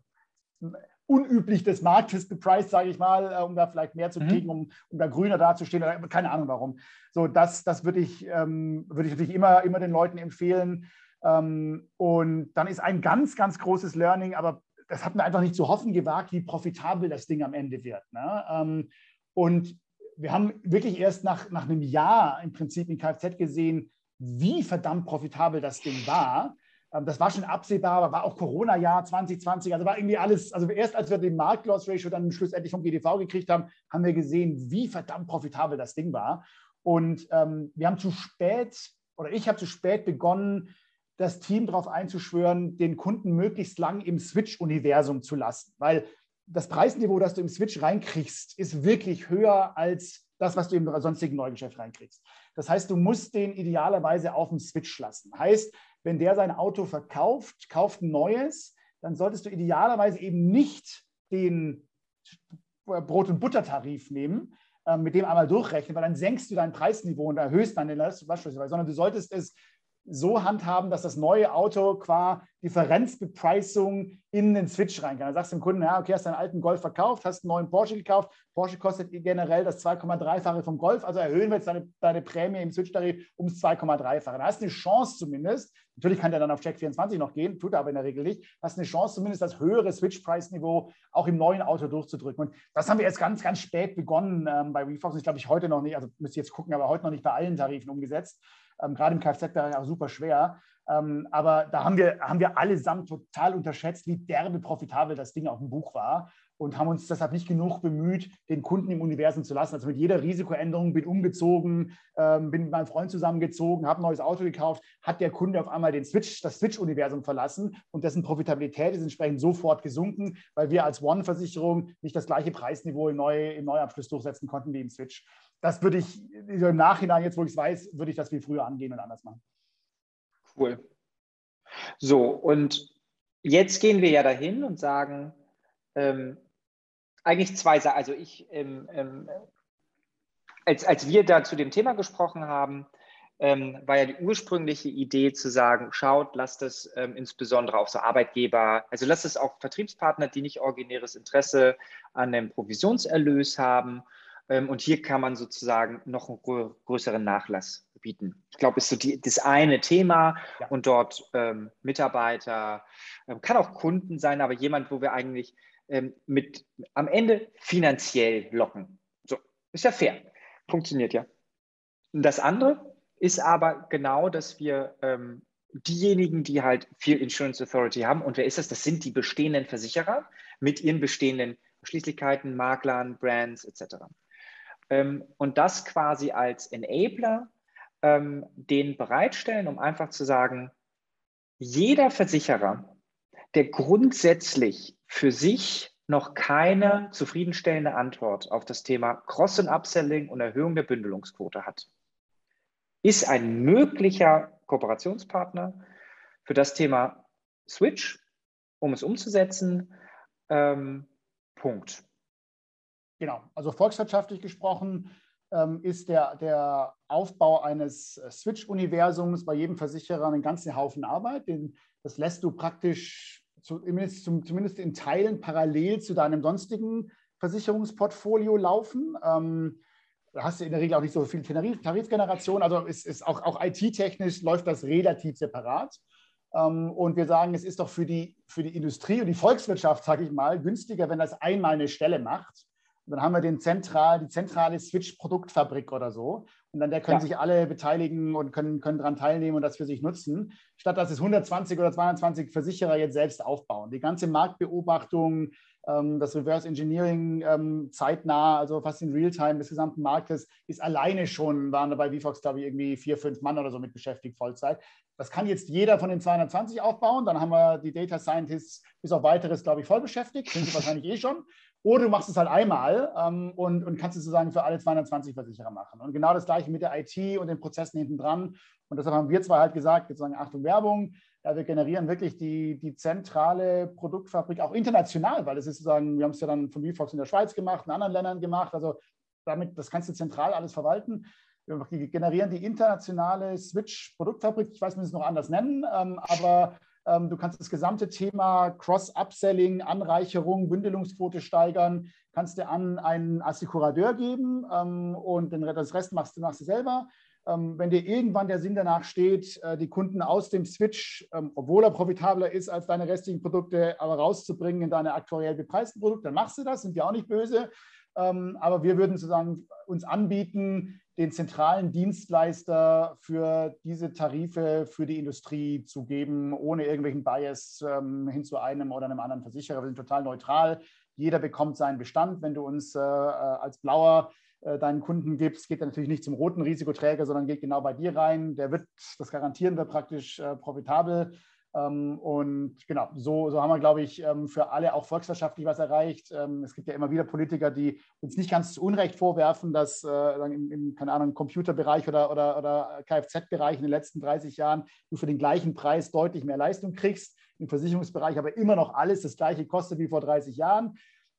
unüblich des Marktes bepriced, sage ich mal, äh, um da vielleicht mehr zu mhm. kriegen, um, um da grüner dazustehen keine Ahnung warum. So, das, das würde ich, ähm, würd ich natürlich immer, immer den Leuten empfehlen. Ähm, und dann ist ein ganz, ganz großes Learning, aber das hat mir einfach nicht zu hoffen gewagt, wie profitabel das Ding am Ende wird. Ne? Ähm, und wir haben wirklich erst nach, nach einem Jahr im Prinzip in Kfz gesehen, wie verdammt profitabel das Ding war. Ähm, das war schon absehbar, aber war auch Corona-Jahr 2020. Also war irgendwie alles, also erst als wir den Markt-Loss-Ratio dann schlussendlich vom GDV gekriegt haben, haben wir gesehen, wie verdammt profitabel das Ding war. Und ähm, wir haben zu spät, oder ich habe zu spät begonnen, das Team darauf einzuschwören, den Kunden möglichst lang im Switch-Universum zu lassen. Weil das Preisniveau, das du im Switch reinkriegst, ist wirklich höher als das, was du im sonstigen Neugeschäft reinkriegst. Das heißt, du musst den idealerweise auf dem Switch lassen. Heißt, wenn der sein Auto verkauft, kauft ein neues, dann solltest du idealerweise eben nicht den Brot- und Buttertarif nehmen, äh, mit dem einmal durchrechnen, weil dann senkst du dein Preisniveau und erhöhst dann den Lastschlüssel, sondern du solltest es so handhaben, dass das neue Auto qua Differenzbepreisung in den Switch rein kann. Da sagst du dem Kunden, ja, okay, hast deinen alten Golf verkauft, hast einen neuen Porsche gekauft. Porsche kostet generell das 2,3-fache vom Golf, also erhöhen wir jetzt deine, deine Prämie im Switch-Tarif ums 2,3-fache. Da hast du eine Chance zumindest, natürlich kann der dann auf Check 24 noch gehen, tut er aber in der Regel nicht, hast eine Chance zumindest das höhere Switch-Preis-Niveau auch im neuen Auto durchzudrücken. Und das haben wir jetzt ganz, ganz spät begonnen ähm, bei WeFox. Ich glaube, ich heute noch nicht, also müsste jetzt gucken, aber heute noch nicht bei allen Tarifen umgesetzt ähm, gerade im Kfz-Bereich auch super schwer. Ähm, aber da haben wir, haben wir allesamt total unterschätzt, wie derbe profitabel das Ding auf dem Buch war und haben uns deshalb nicht genug bemüht, den Kunden im Universum zu lassen. Also mit jeder Risikoänderung bin umgezogen, ähm, bin mit meinem Freund zusammengezogen, habe ein neues Auto gekauft, hat der Kunde auf einmal den Switch, das Switch-Universum verlassen und dessen Profitabilität ist entsprechend sofort gesunken, weil wir als One-Versicherung nicht das gleiche Preisniveau im, Neu, im Neuabschluss durchsetzen konnten wie im Switch das würde ich im Nachhinein, jetzt wo ich es weiß, würde ich das wie früher angehen und anders machen. Cool. So, und jetzt gehen wir ja dahin und sagen, ähm, eigentlich zwei Sachen. Also ich, ähm, ähm, als, als wir da zu dem Thema gesprochen haben, ähm, war ja die ursprüngliche Idee zu sagen, schaut, lasst es ähm, insbesondere auch so Arbeitgeber, also lasst es auch Vertriebspartner, die nicht originäres Interesse an dem Provisionserlös haben ähm, und hier kann man sozusagen noch einen größeren Nachlass bieten. Ich glaube, ist so die, das eine Thema ja. und dort ähm, Mitarbeiter, ähm, kann auch Kunden sein, aber jemand, wo wir eigentlich ähm, mit am Ende finanziell locken. So, ist ja fair. Funktioniert ja. Das andere ist aber genau, dass wir ähm, diejenigen, die halt viel Insurance Authority haben, und wer ist das? Das sind die bestehenden Versicherer mit ihren bestehenden Schließlichkeiten, Maklern, Brands etc ähm, und das quasi als Enabler ähm, den bereitstellen, um einfach zu sagen, jeder Versicherer, der grundsätzlich für sich noch keine zufriedenstellende Antwort auf das Thema Cross- und Upselling und Erhöhung der Bündelungsquote hat, ist ein möglicher Kooperationspartner für das Thema Switch, um es umzusetzen. Ähm, Punkt. Genau, also volkswirtschaftlich gesprochen ähm, ist der, der Aufbau eines äh, Switch-Universums bei jedem Versicherer einen ganzen Haufen Arbeit. Den, das lässt du praktisch zumindest, zumindest in Teilen parallel zu deinem sonstigen Versicherungsportfolio laufen. Ähm, da hast du in der Regel auch nicht so viel Tarif, Tarifgeneration, also ist, ist auch, auch IT-technisch läuft das relativ separat. Ähm, und wir sagen, es ist doch für die, für die Industrie und die Volkswirtschaft, sage ich mal, günstiger, wenn das einmal eine Stelle macht und dann haben wir den zentral, die zentrale Switch-Produktfabrik oder so. Und dann der können ja. sich alle beteiligen und können, können daran teilnehmen und das für sich nutzen, statt dass es 120 oder 220 Versicherer jetzt selbst aufbauen. Die ganze Marktbeobachtung, ähm, das Reverse Engineering ähm, zeitnah, also fast in Realtime des gesamten Marktes, ist alleine schon, waren dabei VFox, glaube ich, irgendwie vier, fünf Mann oder so mit beschäftigt, Vollzeit. Das kann jetzt jeder von den 220 aufbauen. Dann haben wir die Data Scientists bis auf weiteres, glaube ich, voll beschäftigt. Sind sie wahrscheinlich eh schon. Oder du machst es halt einmal ähm, und, und kannst es sozusagen für alle 220 Versicherer machen. Und genau das gleiche mit der IT und den Prozessen hinten dran. Und deshalb haben wir zwar halt gesagt, jetzt sagen Achtung Werbung, ja, wir generieren wirklich die, die zentrale Produktfabrik auch international, weil es ist sozusagen, wir haben es ja dann von VFox in der Schweiz gemacht, in anderen Ländern gemacht. Also damit, das kannst du zentral alles verwalten. Wir generieren die internationale Switch-Produktfabrik. Ich weiß, wir müssen es noch anders nennen, ähm, aber du kannst das gesamte Thema Cross-Upselling, Anreicherung, Bündelungsquote steigern, kannst du an einen Assekurateur geben ähm, und den, das Rest machst du, machst du selber. Ähm, wenn dir irgendwann der Sinn danach steht, äh, die Kunden aus dem Switch, obwohl er profitabler ist als deine restlichen Produkte, aber rauszubringen in deine aktuell bepreisten Produkte, dann machst du das, sind wir auch nicht böse. aber wir würden sozusagen uns anbieten, den zentralen Dienstleister für diese Tarife für die Industrie zu geben, ohne irgendwelchen Bias ähm, hin zu einem oder einem anderen Versicherer. Wir sind total neutral. Jeder bekommt seinen Bestand. Wenn du uns äh, äh als Blauer äh, deinen Kunden gibst, geht er natürlich nicht zum roten Risikoträger, sondern geht genau bei dir rein. Der wird, das garantieren wir praktisch äh, profitabel und genau, so, so haben wir, glaube ich, ähm, für alle auch volkswirtschaftlich was erreicht. Ähm, es gibt ja immer wieder Politiker, die uns nicht ganz zu Unrecht vorwerfen, dass äh, im, im, keine Ahnung, Computerbereich oder, oder, oder Kfz-Bereich in den letzten 30 Jahren du für den gleichen Preis deutlich mehr Leistung kriegst, im Versicherungsbereich aber immer noch alles das gleiche kostet wie vor 30 Jahren.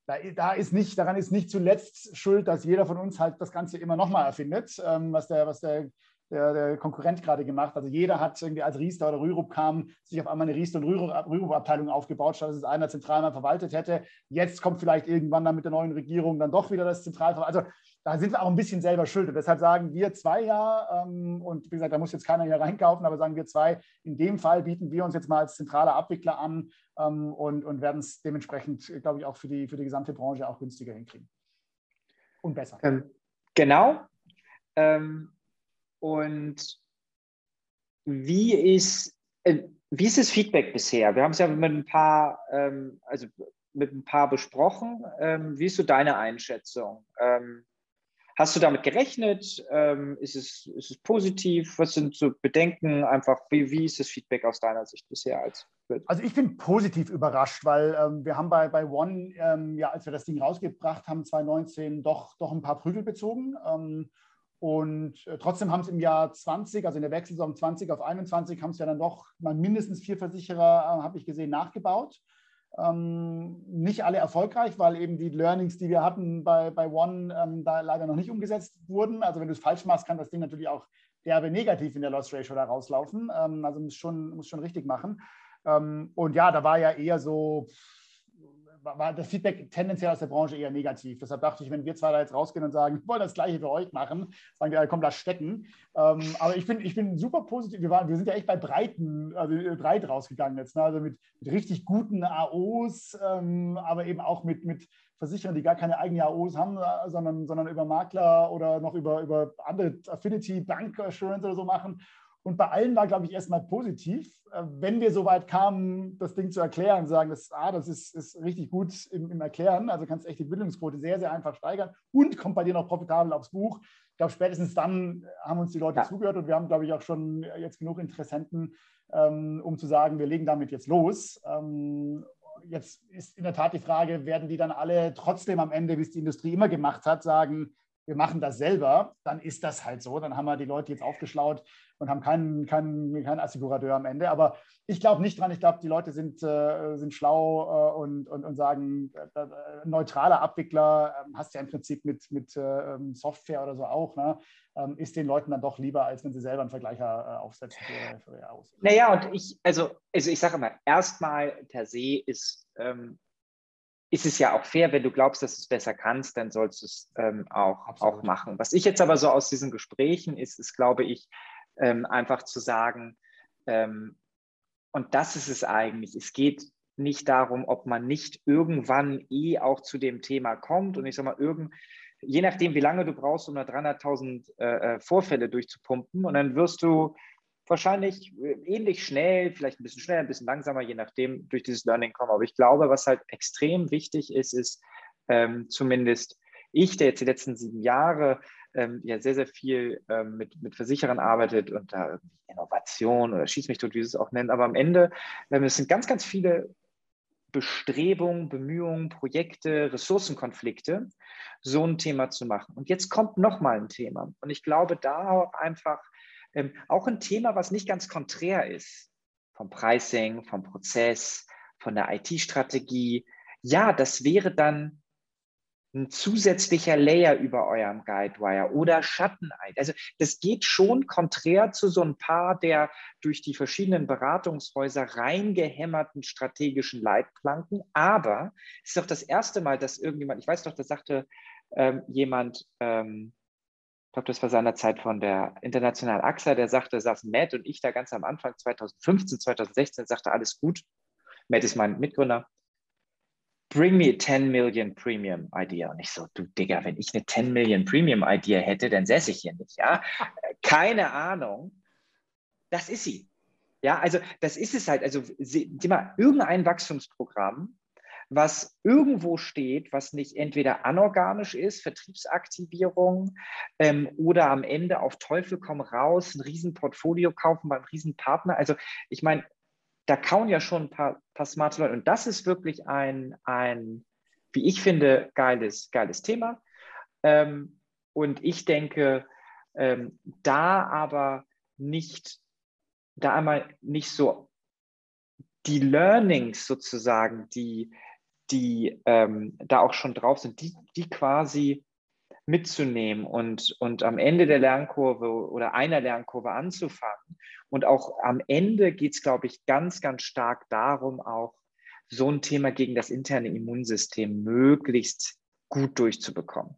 Da, da, ist nicht, daran ist nicht zuletzt schuld, dass jeder von uns halt das Ganze immer nochmal erfindet, was der, was der der, der Konkurrent gerade gemacht. Also jeder hat irgendwie als Riester oder Rürup kam, sich auf einmal eine Riester- und Rürup-Abteilung aufgebaut, statt dass es einer zentral mal verwaltet hätte. Jetzt kommt vielleicht irgendwann dann mit der neuen Regierung dann doch wieder das Zentralverwaltung. Also da sind wir auch ein bisschen selber schuld. Und deshalb sagen wir zwei ja, ähm, und wie gesagt, da muss jetzt keiner hier reinkaufen, aber sagen wir zwei, in dem Fall bieten wir uns jetzt mal als zentraler Abwickler an ähm, und, und werden es dementsprechend, glaube ich, auch für die, für die gesamte Branche auch günstiger hinkriegen. Und besser. Ähm, genau. Ähm, und wie ist, äh, wie ist das Feedback bisher? Wir haben es ja mit ein paar, ähm, also mit ein paar besprochen. Ähm, wie ist so deine Einschätzung? Ähm, Hast du damit gerechnet? Ähm, ist, es, ist es positiv? Was sind so Bedenken? Einfach, wie, wie ist das Feedback aus deiner Sicht bisher als also ich bin positiv überrascht, weil ähm, wir haben bei, bei One, ähm, ja, als wir das Ding rausgebracht haben, 2019, doch, doch ein paar Prügel bezogen. Ähm, und äh, trotzdem haben es im Jahr 20, also in der Wechselsaison 20 auf 21, haben es ja dann doch mal mindestens vier Versicherer, äh, habe ich gesehen, nachgebaut. Ähm, nicht alle erfolgreich, weil eben die Learnings, die wir hatten bei, bei One, ähm, da leider noch nicht umgesetzt wurden. Also wenn du es falsch machst, kann das Ding natürlich auch derbe negativ in der Loss Ratio da rauslaufen. Ähm, also muss schon, muss schon richtig machen. Ähm, und ja, da war ja eher so, war das Feedback tendenziell aus der Branche eher negativ. Deshalb dachte ich, wenn wir zwei da jetzt rausgehen und sagen, wir wollen das Gleiche für euch machen, sagen wir, komm, lass stecken. Ähm, aber ich bin, ich bin super positiv. Wir, waren, wir sind ja echt bei Breiten, also äh, breit rausgegangen jetzt. Ne? Also mit, mit, richtig guten AOs, ähm, aber eben auch mit, mit Versicherern, die gar keine eigenen AOs haben, äh, sondern, sondern über Makler oder noch über, über andere Affinity, Bank Assurance oder so machen. Und bei allen war, glaube ich, erstmal positiv. Äh, wenn wir so weit kamen, das Ding zu erklären, sagen, das, ah, das ist, ist richtig gut im, im Erklären, also kannst echt die Bildungsquote sehr, sehr einfach steigern und kommt bei dir noch profitabel aufs Buch. Ich glaube, spätestens dann haben uns die Leute ja. zugehört und wir haben, glaube ich, auch schon jetzt genug Interessenten, ähm, um zu sagen, wir legen damit jetzt los. Ähm, jetzt ist in der Tat die Frage, werden die dann alle trotzdem am Ende, wie es die Industrie immer gemacht hat, sagen, wir machen das selber, dann ist das halt so. Dann haben wir die Leute jetzt aufgeschlaut und haben keinen, keinen, keinen Assigurateur am Ende. Aber ich glaube nicht dran. Ich glaube, die Leute sind, äh, sind schlau äh, und, und, und sagen, äh, neutraler Abwickler ähm, hast du ja im Prinzip mit, mit äh, ähm, Software oder so auch, ne? ähm, ist den Leuten dann doch lieber, als wenn sie selber einen Vergleicher äh, aufsetzen für, für Aus. Naja, und ich, also, also ich sage immer, erstmal per se ist ähm, ist es ja auch fair, wenn du glaubst, dass du es besser kannst, dann sollst du es ähm, auch, auch machen. Was ich jetzt aber so aus diesen Gesprächen ist, ist, glaube ich, ähm, einfach zu sagen, ähm, und das ist es eigentlich, es geht nicht darum, ob man nicht irgendwann eh auch zu dem Thema kommt. Und ich sage mal, irgend, je nachdem, wie lange du brauchst, um da 300.000 äh, äh, Vorfälle durchzupumpen und dann wirst du wahrscheinlich äh, ähnlich schnell, vielleicht ein bisschen schneller, ein bisschen langsamer, je nachdem, durch dieses Learning kommen. Aber ich glaube, was halt extrem wichtig ist, ist ähm, zumindest ich, der jetzt die letzten sieben Jahre ähm, ja sehr, sehr viel ähm, mit, mit Versicherern arbeitet und da Innovation oder schieß mich tot, wie sie es auch nennen. Aber am Ende, ähm, es sind ganz, ganz viele Bestrebungen, Bemühungen, Projekte, Ressourcenkonflikte, so ein Thema zu machen. Und jetzt kommt nochmal ein Thema. Und ich glaube, da auch einfach ähm, auch ein Thema, was nicht ganz konträr ist vom Pricing, vom Prozess, von der IT-Strategie. Ja, das wäre dann ein zusätzlicher Layer über eurem Guidewire oder Schatten-ID. Also das geht schon konträr zu so ein paar der durch die verschiedenen Beratungshäuser reingehämmerten strategischen Leitplanken. Aber es ist doch das erste Mal, dass irgendjemand, ich weiß doch, da sagte ähm, jemand, ähm, ich glaube, das war seinerzeit von der Internationalen AXA, der sagte, saß Matt und ich da ganz am Anfang 2015, 2016, sagte, alles gut. Matt ist mein Mitgründer. Bring me a 10 Million Premium Idea. Und ich so, du Digga, wenn ich eine 10 Million Premium Idea hätte, dann säße ich hier nicht, ja? Keine Ahnung. Das ist sie. Ja, also das ist es halt. Also, sieh mal, irgendein Wachstumsprogramm was irgendwo steht, was nicht entweder anorganisch ist, Vertriebsaktivierung, ähm, oder am Ende auf Teufel komm raus, ein Riesenportfolio kaufen beim Riesenpartner. Also ich meine, da kauen ja schon ein paar, paar smarte Leute. Und das ist wirklich ein, ein wie ich finde, geiles, geiles Thema. Ähm, und ich denke, ähm, da aber nicht, da einmal nicht so die Learnings sozusagen, die die ähm, da auch schon drauf sind, die, die quasi mitzunehmen und, und am Ende der Lernkurve oder einer Lernkurve anzufangen. Und auch am Ende geht es, glaube ich, ganz, ganz stark darum, auch so ein Thema gegen das interne Immunsystem möglichst gut durchzubekommen.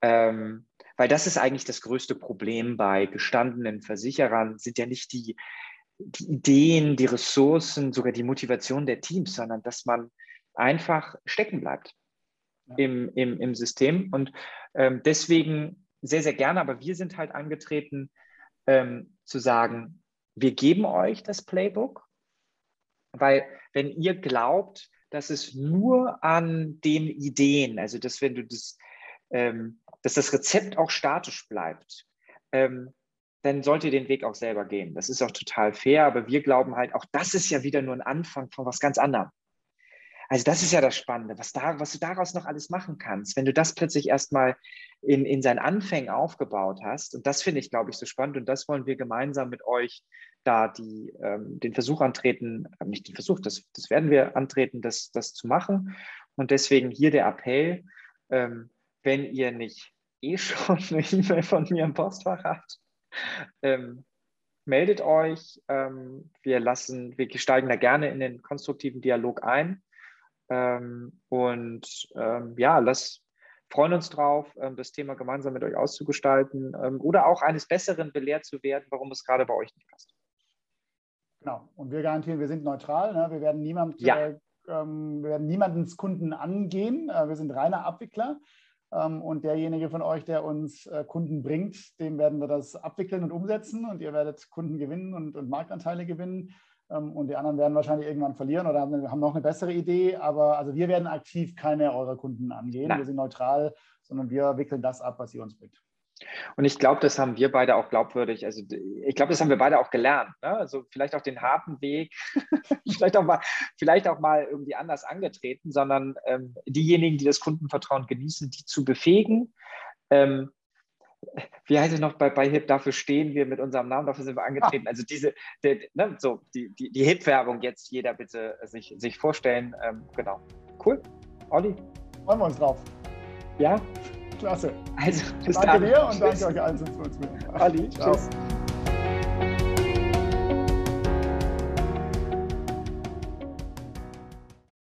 Ähm, weil das ist eigentlich das größte Problem bei gestandenen Versicherern, sind ja nicht die, die Ideen, die Ressourcen, sogar die Motivation der Teams, sondern dass man einfach stecken bleibt ja. im, im, im System. Und ähm, deswegen sehr, sehr gerne, aber wir sind halt angetreten ähm, zu sagen, wir geben euch das Playbook, weil wenn ihr glaubt, dass es nur an den Ideen, also dass wenn du das, ähm, dass das Rezept auch statisch bleibt, ähm, dann sollt ihr den Weg auch selber gehen. Das ist auch total fair, aber wir glauben halt, auch das ist ja wieder nur ein Anfang von was ganz anderem. Also das ist ja das Spannende, was, da, was du daraus noch alles machen kannst, wenn du das plötzlich erstmal in, in seinen Anfängen aufgebaut hast. Und das finde ich, glaube ich, so spannend. Und das wollen wir gemeinsam mit euch da die, ähm, den Versuch antreten, äh, nicht den Versuch, das, das werden wir antreten, das, das zu machen. Und deswegen hier der Appell, ähm, wenn ihr nicht eh schon eine E-Mail von mir im Postfach habt, ähm, meldet euch. Ähm, wir lassen, wir steigen da gerne in den konstruktiven Dialog ein. Ähm, und ähm, ja, lass, freuen uns drauf, ähm, das Thema gemeinsam mit euch auszugestalten ähm, oder auch eines Besseren belehrt zu werden, warum es gerade bei euch nicht passt. Genau. Und wir garantieren, wir sind neutral. Ne? Wir werden niemand, ja. äh, ähm, wir werden niemandens Kunden angehen. Äh, wir sind reiner Abwickler. Und derjenige von euch, der uns äh, Kunden bringt, dem werden wir das abwickeln und umsetzen. Und ihr werdet Kunden gewinnen und, und Marktanteile gewinnen. Ähm, und die anderen werden wahrscheinlich irgendwann verlieren oder haben, haben noch eine bessere Idee. Aber also wir werden aktiv keine eurer Kunden angehen. Nein. Wir sind neutral, sondern wir wickeln das ab, was ihr uns bringt. Und ich glaube, das haben wir beide auch glaubwürdig, also ich glaube, das haben wir beide auch gelernt. Ne? Also vielleicht auch den harten Weg, vielleicht, auch mal, vielleicht auch mal irgendwie anders angetreten, sondern ähm, diejenigen, die das Kundenvertrauen genießen, die zu befähigen, ähm, wie heißt es noch bei, bei HIP, dafür stehen wir mit unserem Namen, dafür sind wir angetreten. Ah. Also diese, die, ne, so, die, die, die HIP-Werbung jetzt jeder bitte sich, sich vorstellen. Ähm, genau. Cool. Olli. Freuen wir uns drauf. Ja. Klasse. Also, bis danke dann. dir und tschüss. danke euch allen fürs Mitmachen. Olli, tschüss.